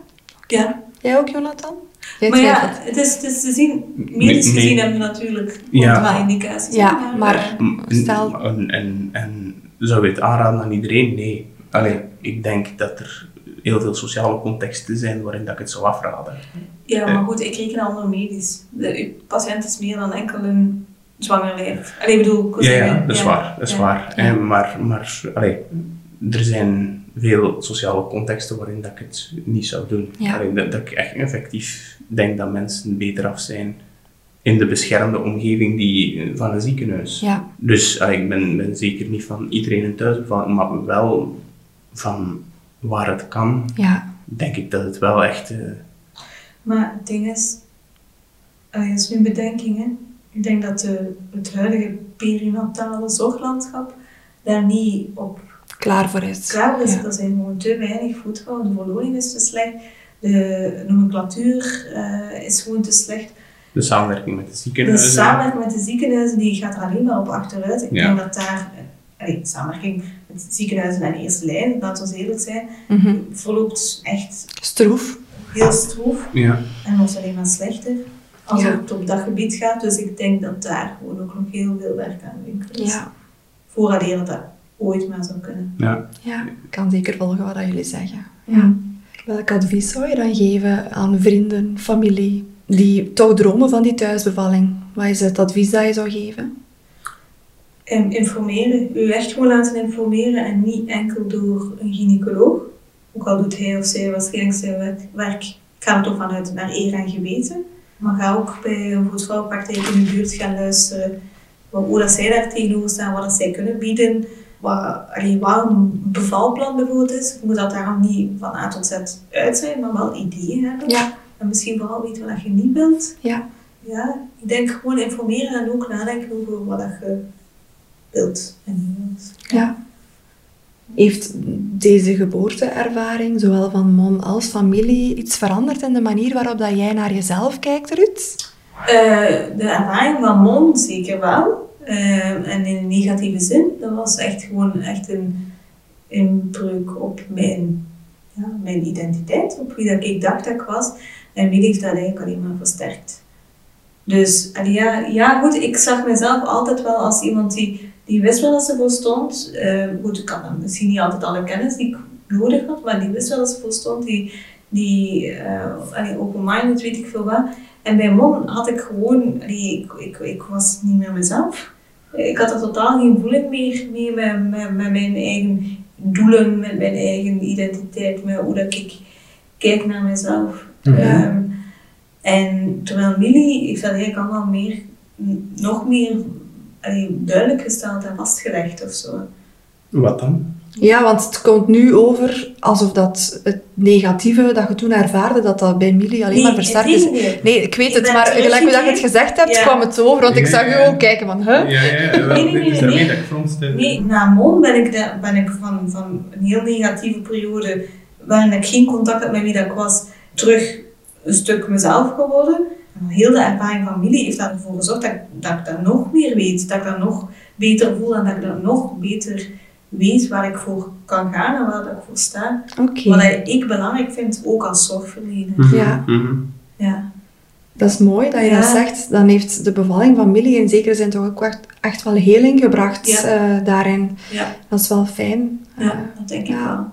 Ja. Jij ook, Jonathan? Jij Maar ja, het is, het is te zien, medisch Nee, nee. gezien hebben we natuurlijk Ja. wel indicaties. Ja, maar- eh, M- Stel- En, en, en zou je het aanraden aan iedereen? Nee. Allee, ik denk dat er heel veel sociale contexten zijn waarin dat ik het zou afraden. Ja, maar goed, ik reken al nog medisch. De, patiënt is meer dan enkel een zwanger lijf. Allee, ik bedoel, Ja, ja, dat is ja. waar. Dat is Ja. waar. Eh, maar maar allee, er zijn veel sociale contexten waarin dat ik het niet zou doen. Ja. Allee, dat, dat ik echt effectief denk dat mensen beter af zijn in de beschermde omgeving die, eh, van een ziekenhuis. Ja, Dus allee, ik ben, ben zeker niet van iedereen een thuisbevalling, maar wel van waar het kan, ja, denk ik dat het wel echt... eh, Maar het ding is, allee, dat is nu een bedenking, hè. Ik denk dat de, het huidige perinatale zorglandschap daar niet op klaar voor is. klaar is. Ja. Er zijn gewoon te weinig voetvrouwen, de verloring is te slecht, de nomenclatuur eh, is gewoon te slecht. de samenwerking met de De ziekenhuizen. samenwerking met de ziekenhuizen die gaat er alleen maar op achteruit. Ik Ja. denk dat daar, allee, samenwerking met de ziekenhuizen de eerste lijn, laten we eerlijk zijn, Mhm. verloopt echt Stroef. heel stroef. Ja. En wordt alleen maar slechter als Ja. het op dat gebied gaat. Dus ik denk dat daar gewoon ook nog heel veel werk aan de winkel is. Ja, Vooraleer dat dat ooit maar zou kunnen. Ja. ja, ik kan zeker volgen wat dat jullie zeggen. Ja. Welk advies zou je dan geven aan vrienden, familie, die toch dromen van die thuisbevalling? Wat is het advies dat je zou geven? En informeren. U echt gewoon laten informeren en niet enkel door een gynaecoloog. Ook al doet hij of zij waarschijnlijk zijn werk- werk. Ik ga er toch vanuit naar eer en geweten. Maar ga ook bij een voetvrouwenpraktijk in de buurt gaan luisteren. wat- Hoe dat zij daar tegenover staan, wat dat zij kunnen bieden. Wat, allee, wat een bevalplan bijvoorbeeld is. Moet dat daarom niet van A tot Z uit zijn, maar wel ideeën hebben. Ja, En misschien vooral weten wat je niet wilt. ja, Ja, ik denk gewoon informeren en ook nadenken over wat je wilt en wilt. ja. Heeft deze geboorteervaring, zowel van Mon als familie, iets veranderd in de manier waarop dat jij naar jezelf kijkt, Ruud? Eh, de ervaring van Mon zeker wel. Eh, en in een negatieve zin. Dat was echt gewoon echt een inbreuk op mijn, ja, mijn identiteit. Op wie dat ik dacht dat ik was. En wie heeft dat eigenlijk alleen maar versterkt. Dus ja, ja, goed, ik zag mezelf altijd wel als iemand die, die wist wel dat ze voor stond. Eh, goed, ik had dan misschien niet altijd alle kennis die ik nodig had, maar die wist wel dat ze voor stond. Die, die uh, open-minded, weet ik veel wat. En bij Mon had ik gewoon, allee, ik, ik, ik was niet meer mezelf. Ik had er totaal geen voeling meer mee met, met, met mijn eigen doelen, met mijn eigen identiteit, met hoe dat ik kijk naar mezelf. Ja. Um, en terwijl Millie heeft dat eigenlijk allemaal meer, nog meer duidelijk gesteld en vastgelegd of zo. Wat dan? Ja, want het komt nu over alsof dat het negatieve dat je toen ervaarde, dat dat bij Millie alleen Nee, maar versterkt is. Nee, ik weet Ik het, maar gelijk hoe dat je het gezegd hebt, Ja. kwam het over. Want ik zag je ja. ook kijken van, huh? Ja, ja, wel, Nee, nee, nee, nee. dat ik fronste. Nee, na Mon ben ik, de- ben ik van, van een heel negatieve periode, waarin ik geen contact had met wie dat ik was, terug een stuk mezelf geworden. En heel de ervaring van Millie heeft ervoor gezorgd dat ik, dat ik dat nog meer weet, dat ik dat nog beter voel en dat ik dat nog beter weet waar ik voor kan gaan en waar dat ik voor sta. Oké. Wat ik belangrijk vind, ook als zorgverlener. Mhm, Ja. mhm. Ja. Dat is mooi dat je Ja. dat zegt. Dan heeft de bevalling van Millie in zekere zin toch ook echt, echt wel heling gebracht Ja. eh, daarin. Ja. Dat is wel fijn. Eh, ja, dat denk ik ja. wel.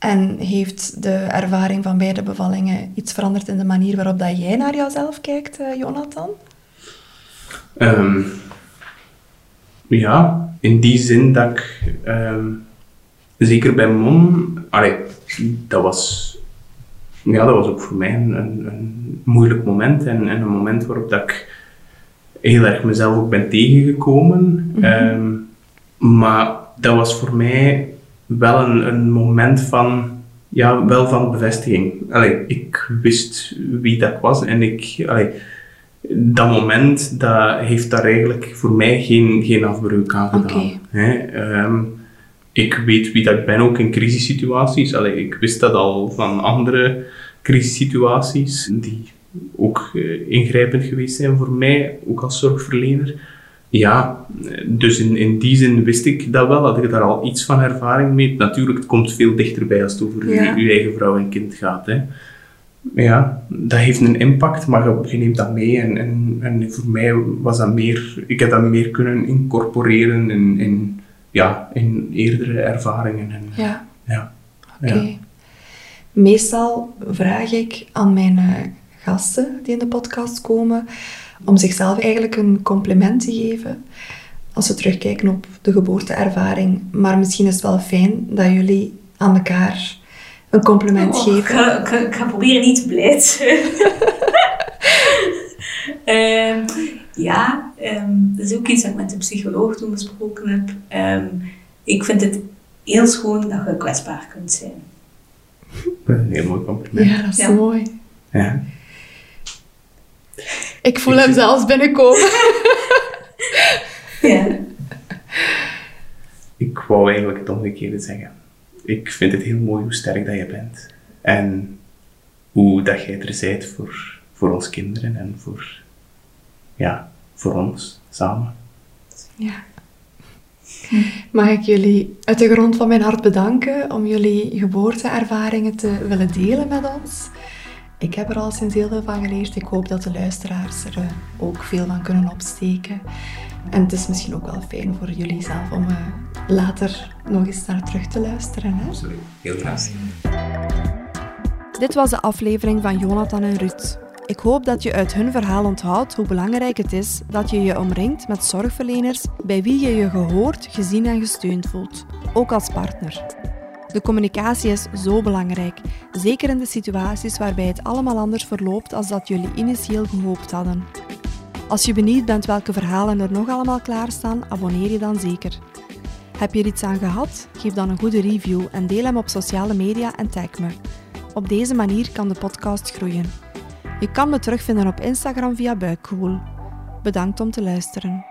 En heeft de ervaring van beide bevallingen iets veranderd in de manier waarop dat jij naar jouzelf kijkt, eh, Jonathan? Ehm, ja, in die zin dat ik ehm, zeker bij allee, dat was, ja, dat was ook voor mij een, een, een moeilijk moment en, en een moment waarop dat ik heel erg mezelf ook ben tegengekomen. Ehm, maar dat was voor mij wel een, een moment van, ja, wel van bevestiging. Allee, ik wist wie dat was en ik, allee, dat moment, dat heeft daar eigenlijk voor mij geen, geen afbreuk aan gedaan. Ehm, ik weet wie dat ik ben, ook in crisissituaties. Allee, ik wist dat al van andere crisissituaties, die ook eh, ingrijpend geweest zijn voor mij, ook als zorgverlener. Ja, dus in, in die zin wist ik dat wel, had ik daar al iets van ervaring mee. Natuurlijk, het komt veel dichterbij als het over Ja. uw eigen vrouw en kind gaat. Hè. Ja, dat heeft een impact, maar je, je neemt dat mee. En, en, en voor mij was dat meer, ik heb dat meer kunnen incorporeren in, in, ja, in eerdere ervaringen. En, Ja, ja. oké. Ja. Meestal vraag ik aan mijn eh, gasten die in de podcast komen om zichzelf eigenlijk een compliment te geven als ze terugkijken op de geboorteervaring. Maar misschien is het wel fijn dat jullie aan elkaar een compliment Oh, geven. ik, ga, ik ga proberen niet te blij te zijn. Ehm, ja, ehm, dat is ook iets dat ik met de psycholoog toen besproken heb. Ehm, ik vind het heel schoon dat je kwetsbaar kunt zijn. Dat is een heel mooi compliment. Ja, dat is Ja. mooi. Ja. Ik voel hem zelfs binnenkomen. Ja. Ik wou eigenlijk het omgekeerde zeggen. Ik vind het heel mooi hoe sterk dat je bent. En hoe dat jij er bent voor, voor ons kinderen en voor, ja, voor ons samen. Ja. Mag ik jullie uit de grond van mijn hart bedanken om jullie geboorteervaringen te willen delen met ons. Ik heb er al sinds heel veel van geleerd. Ik hoop dat de luisteraars er eh, ook veel van kunnen opsteken. En het is misschien ook wel fijn voor jullie zelf om eh, later nog eens naar terug te luisteren. Hè? Sorry, heel graag. Dit was de aflevering van Jonathan en Ruud. Ik hoop dat je uit hun verhaal onthoudt hoe belangrijk het is dat je je omringt met zorgverleners bij wie je je gehoord, gezien en gesteund voelt, ook als partner. De communicatie is zo belangrijk, zeker in de situaties waarbij het allemaal anders verloopt als dat jullie initieel gehoopt hadden. Als je benieuwd bent welke verhalen er nog allemaal klaarstaan, abonneer je dan zeker. Heb je er iets aan gehad? Geef dan een goede review en deel hem op sociale media en tag me. Op deze manier kan de podcast groeien. Je kan me terugvinden op Instagram via Buikgewoel. Bedankt om te luisteren.